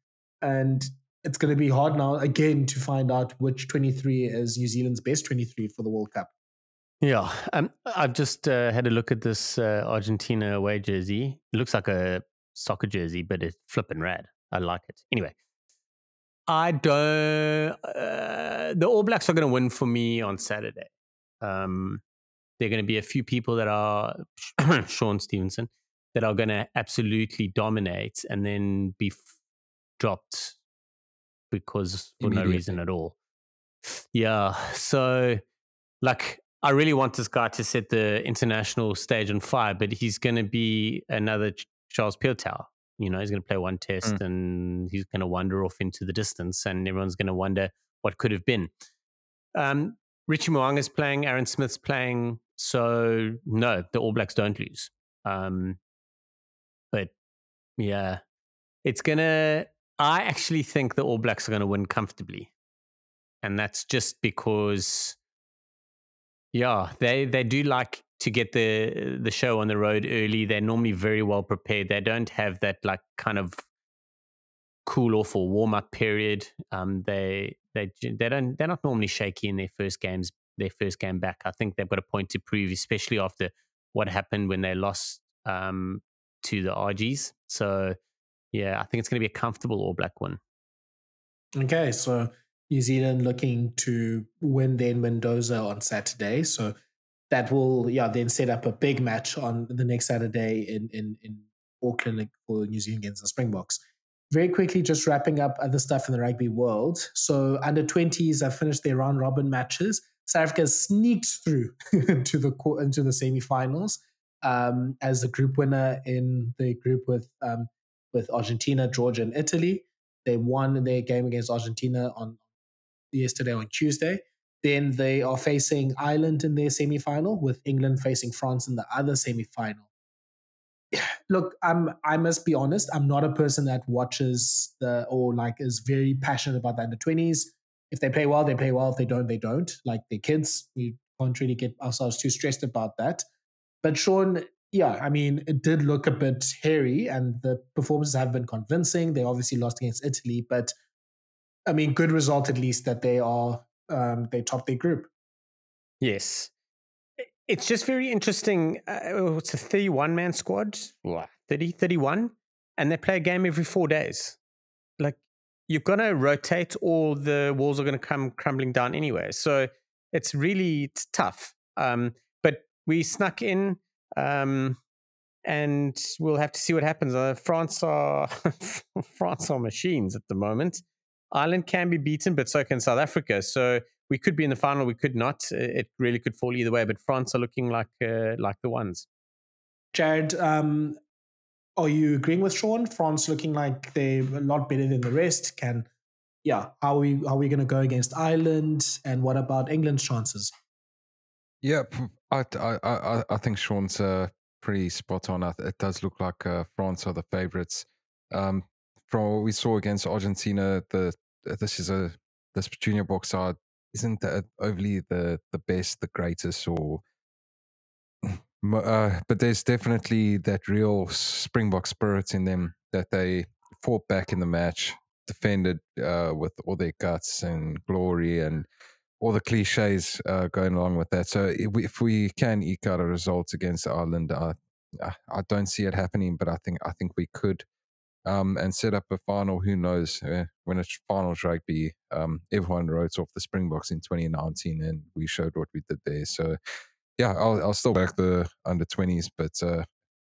and it's going to be hard now again to find out which 23 is New Zealand's best 23 for the World Cup. Yeah, um, I've just uh, had a look at this uh, Argentina away jersey. It looks like a soccer jersey, but it's flipping rad. I like it. Anyway, I don't. Uh, the All Blacks are going to win for me on Saturday. Um, there are going to be a few people that are Shaun [clears throat] Stevenson that are going to absolutely dominate, and then be f- dropped because for no reason at all. Yeah. So, like, I really want this guy to set the international stage on fire, but he's going to be another Charles Piutau. You know, he's going to play one test mm. and he's going to wander off into the distance, and everyone's going to wonder what could have been. Um, Richie is playing, Aaron Smith's playing, so no, the All Blacks don't lose. Um, but yeah, it's gonna. I actually think the All Blacks are going to win comfortably, and that's just because, yeah, they they do like to get the the show on the road early. They're normally very well prepared. They don't have that like kind of cool off or warm up period. Um, they they they don't they're not normally shaky in their first games. Their first game back, I think they've got a point to prove, especially after what happened when they lost um, to the Argies. So yeah, I think it's going to be a comfortable All Black win. Okay, so New Zealand looking to win then Mendoza on Saturday. So that will yeah then set up a big match on the next Saturday in in in Auckland for New Zealand against the Springboks. Very quickly, just wrapping up other stuff in the rugby world. So under 20s have finished their round robin matches. South Africa sneaked through [laughs] into the into the semi-finals um, as the group winner in the group with um, with Argentina, Georgia, and Italy. They won their game against Argentina on yesterday on Tuesday. Then they are facing Ireland in their semi final, with England facing France in the other semi final. [sighs] Look, I'm I must be honest, I'm not a person that watches the or like is very passionate about the under 20s. If they play well, they play well. If they don't, they don't. Like the kids, we can't really get ourselves too stressed about that. But Shaun, yeah, I mean, it did look a bit hairy, and the performances have been convincing. They obviously lost against Italy, but I mean, good result at least that they are um, they top their group. Yes, it's just very interesting. Uh, it's a 31 man squad, 30, 31, and they play a game every four days. Like, you're going to rotate, or the walls are going to come crumbling down anyway. So it's really it's tough. Um, but we snuck in, um, and we'll have to see what happens. Uh, France are [laughs] France are machines at the moment. Ireland can be beaten, but so can South Africa. So we could be in the final, we could not. It really could fall either way. But France are looking like uh, like the ones. Jared, um, are you agreeing with Shaun? France looking like they're a lot better than the rest. Can yeah, how are we how are we going to go against Ireland? And what about England's chances? Yeah, I I I, I think Shaun's uh, pretty spot on. It does look like uh, France are the favourites. Um, from what we saw against Argentina, the this is a this junior Boks side isn't that overly the the best, the greatest, or uh, but there's definitely that real Springbok spirit in them that they fought back in the match, defended uh, with all their guts and glory and all the cliches uh, going along with that. So if we, if we, can eke out a result against Ireland, I, I don't see it happening, but I think I think we could um, and set up a final. Who knows uh, when it's finals rugby? Um, everyone wrote off the Springboks in 2019, and we showed what we did there. So, yeah, I'll, I'll still back the under 20s, but uh,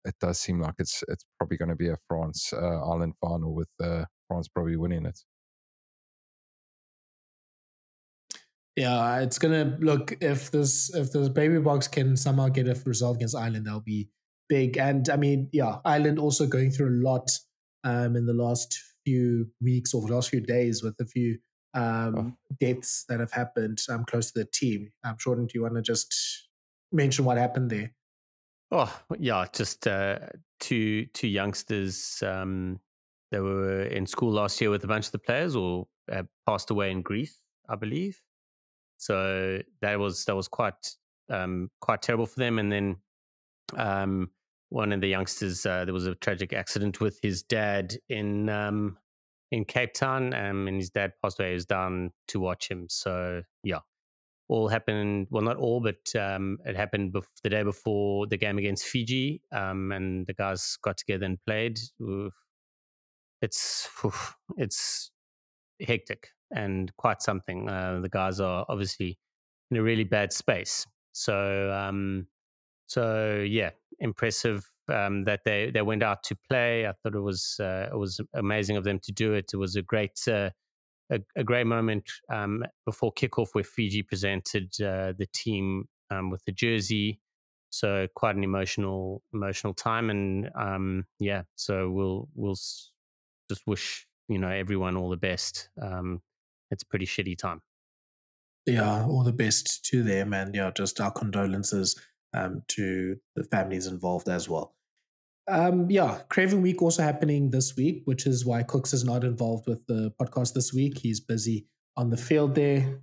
it does seem like it's it's probably going to be a France uh, Ireland final with uh, France probably winning it. Yeah, it's gonna look if this if this baby Boks can somehow get a result against Ireland, that'll be big. And I mean, yeah, Ireland also going through a lot um, in the last few weeks or the last few days with a few um, oh. deaths that have happened um, close to the team. I'm sure. Do you want to just mention what happened there? Oh yeah, just uh, two two youngsters. Um, they were in school last year with a bunch of the players, or uh, passed away in Greece, I believe. So that was that was quite um, quite terrible for them. And then um, one of the youngsters, uh, there was a tragic accident with his dad in um, in Cape Town, um, and his dad passed away. He was down to watch him. So yeah, all happened. Well, not all, but um, it happened bef- the day before the game against Fiji, um, and the guys got together and played. It's it's hectic and quite something. Uh, the guys are obviously in a really bad space. So um, so yeah, impressive um, that they they went out to play. I thought it was uh, it was amazing of them to do it. It was a great uh, a, a, great moment um, before kickoff where Fiji presented uh, the team um, with the jersey. So quite an emotional emotional time, and um, yeah, so we'll we'll just wish you know everyone all the best. Um, it's a pretty shitty time. Yeah, all the best to them, and yeah, just our condolences um, to the families involved as well. Um, yeah, Craven Week also happening this week, which is why Cooks is not involved with the podcast this week. He's busy on the field there,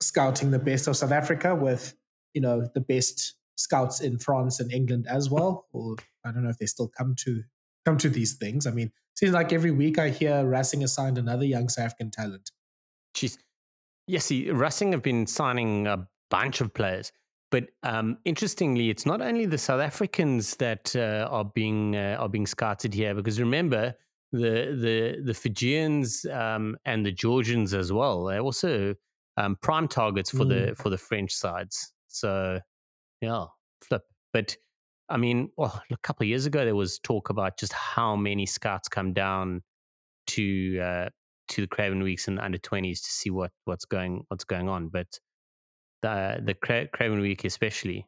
scouting the best of South Africa with, you know, the best scouts in France and England as well. Or I don't know if they still come to come to these things. I mean, seems like every week I hear Racing has signed another young South African talent. Jeez. Yes, see, Racing have been signing a bunch of players. But um, interestingly, it's not only the South Africans that uh, are being uh, are being scouted here, because remember the the the Fijians um, and the Georgians as well. They're also um, prime targets for mm. the for the French sides. So yeah, flip. But I mean, well, a couple of years ago there was talk about just how many scouts come down to uh, to the Craven Weeks and under twenties to see what what's going what's going on. But the the Cra- Craven Week especially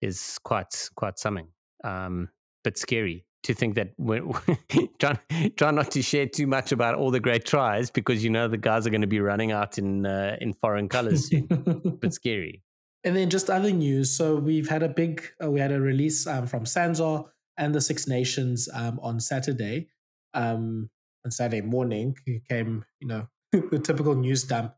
is quite quite something, um, but scary to think that when [laughs] try, try not to share too much about all the great tries because you know the guys are going to be running out in uh, in foreign colors soon, but [laughs] scary. And then just other news. So we've had a big uh, we had a release um, from Sanzar and the Six Nations um, on Saturday. Um, on Saturday morning, came you know [laughs] the typical news dump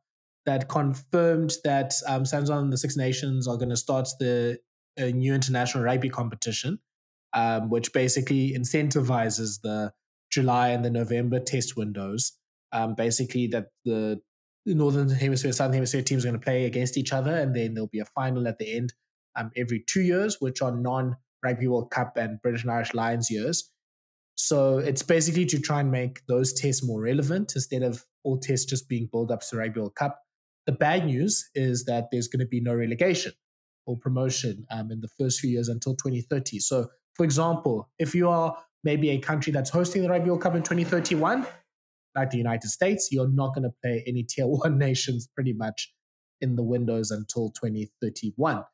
that confirmed that um, Sanzar and the Six Nations are going to start the new international rugby competition, um, which basically incentivizes the July and the November test windows. Um, basically, that the Northern Hemisphere, Southern Hemisphere teams are going to play against each other, and then there'll be a final at the end um, every two years, which are non Rugby World Cup and British and Irish Lions years. So it's basically to try and make those tests more relevant instead of all tests just being build ups to Rugby World Cup. The bad news is that there's going to be no relegation or promotion um, in the first few years until 2030. So, for example, if you are maybe a country that's hosting the Rugby World Cup in 2031, like the United States, you're not going to play any tier one [laughs] nations pretty much in the windows until 2031.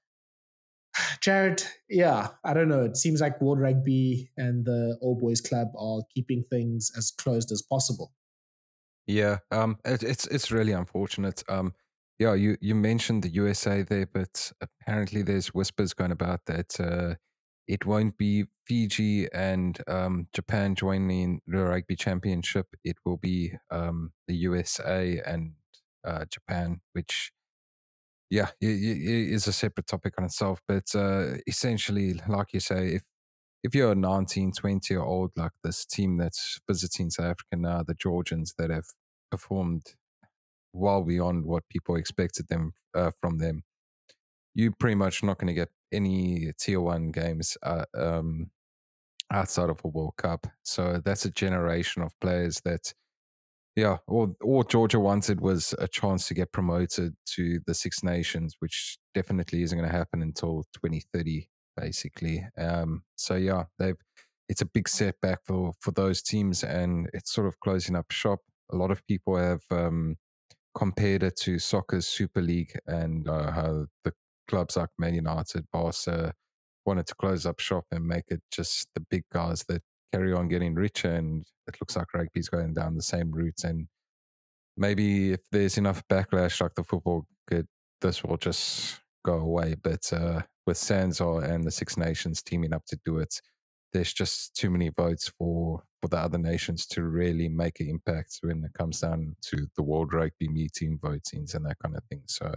[sighs] Jared, yeah, I don't know. It seems like World Rugby and the All Boys Club are keeping things as closed as possible. Yeah, um, it, it's it's really unfortunate. Um, yeah, you you mentioned the USA there, but apparently there's whispers going about that uh, it won't be Fiji and um, Japan joining the rugby championship. It will be um, the USA and uh, Japan, which yeah, it, it is a separate topic on itself. But uh, essentially, like you say, if if you're 19, 20 year old, like this team that's visiting South Africa now, the Georgians that have performed well beyond what people expected them uh, from them, you're pretty much not going to get any tier one games uh, um, outside of a World Cup. So that's a generation of players that, yeah, all, all Georgia wanted was a chance to get promoted to the Six Nations, which definitely isn't going to happen until 2030, basically. Um, so yeah, they've it's a big setback for for those teams, and it's sort of closing up shop. A lot of people have um, compared it to soccer's Super League and uh, how the clubs like Man United, Barca wanted to close up shop and make it just the big guys that carry on getting richer. And it looks like rugby's going down the same route. And maybe if there's enough backlash like the football could, this will just go away. But uh, with Sanzar and the Six Nations teaming up to do it, there's just too many votes for for the other nations to really make an impact when it comes down to the World Rugby meeting votings and that kind of thing. So,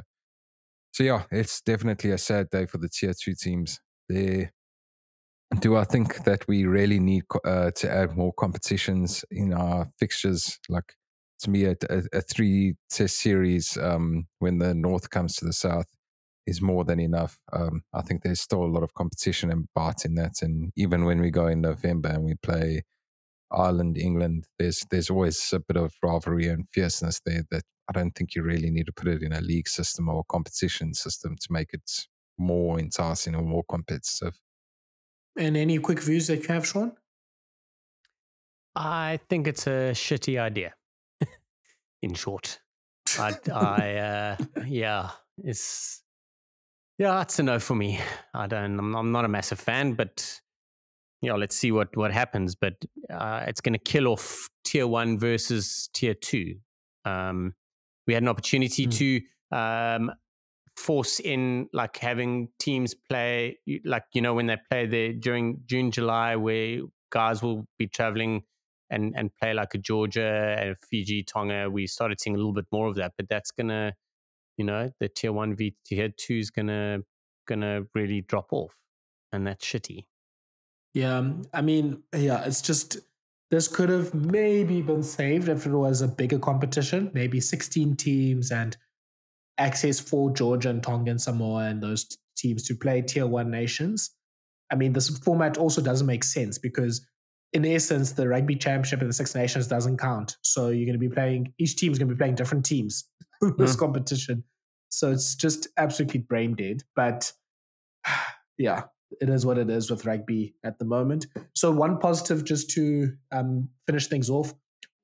so yeah, it's definitely a sad day for the tier two teams. There, do I think that we really need uh, to add more competitions in our fixtures? Like to me, a, a, a three test series um, when the North comes to the South is more than enough. Um, I think there's still a lot of competition and bite in that. And even when we go in November and we play Ireland, England, there's there's always a bit of rivalry and fierceness there that I don't think you really need to put it in a league system or a competition system to make it more enticing or more competitive. And any quick views that you have, Shaun? I think it's a shitty idea. [laughs] In short, I, [laughs] I uh, yeah, it's yeah, that's a no for me. I don't. I'm, I'm not a massive fan, but yeah, let's see what what happens. But uh, it's going to kill off tier one versus tier two. Um, we had an opportunity mm. to um, force in like having teams play like you know when they play there during June July where guys will be traveling and and play like a Georgia and Fiji Tonga we started seeing a little bit more of that but that's gonna you know the tier 1 v tier 2 is gonna gonna really drop off and that's shitty yeah um, I mean yeah it's just this could have maybe been saved if it was a bigger competition maybe 16 teams and access for Georgia and Tonga and Samoa and those teams to play tier one nations. I mean, this format also doesn't make sense because, in essence, the rugby championship and the Six Nations doesn't count. So you're going to be playing, each team is going to be playing different teams [laughs] this mm. competition. So it's just absolutely brain dead. But [sighs] yeah, it is what it is with rugby at the moment. So, one positive just to um, finish things off.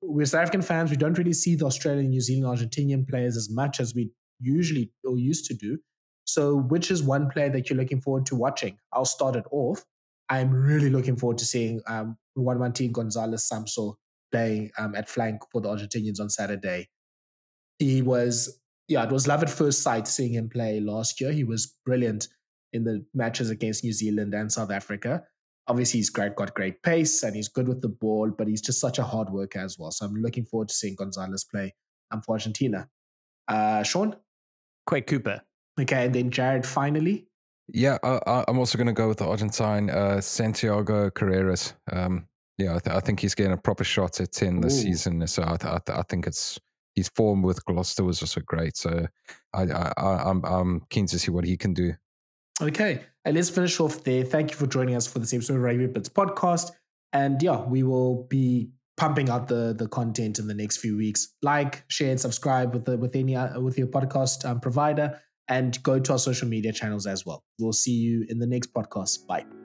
We're South African fans. We don't really see the Australian, New Zealand, Argentinian players as much as we usually or used to do. So, which is one player that you're looking forward to watching? I'll start it off. I'm really looking forward to seeing um, Juan Martin Gonzalez Samso playing um, at flank for the Argentinians on Saturday. He was, yeah, it was love at first sight seeing him play last year. He was brilliant in the matches against New Zealand and South Africa. Obviously, he's great, got great pace and he's good with the ball, but he's just such a hard worker as well. So I'm looking forward to seeing Gonzalez play um, for Argentina. Uh, Shaun? Quade Cooper. Okay, and then Jared finally. Yeah, I, am also going to go with the Argentine uh, Santiago Carreras. Um, yeah, I, th- I, think he's getting a proper shot at 10 this Ooh. season. So I, th- I, think it's his form with Gloucester was also great. So I, I, I'm, I'm keen to see what he can do. Okay, and let's finish off there. Thank you for joining us for this episode of Rugby Bits podcast. And yeah, we will be pumping out the the content in the next few weeks. Like, share, and subscribe with the with any uh, with your podcast um, provider, and go to our social media channels as well. We'll see you in the next podcast. Bye.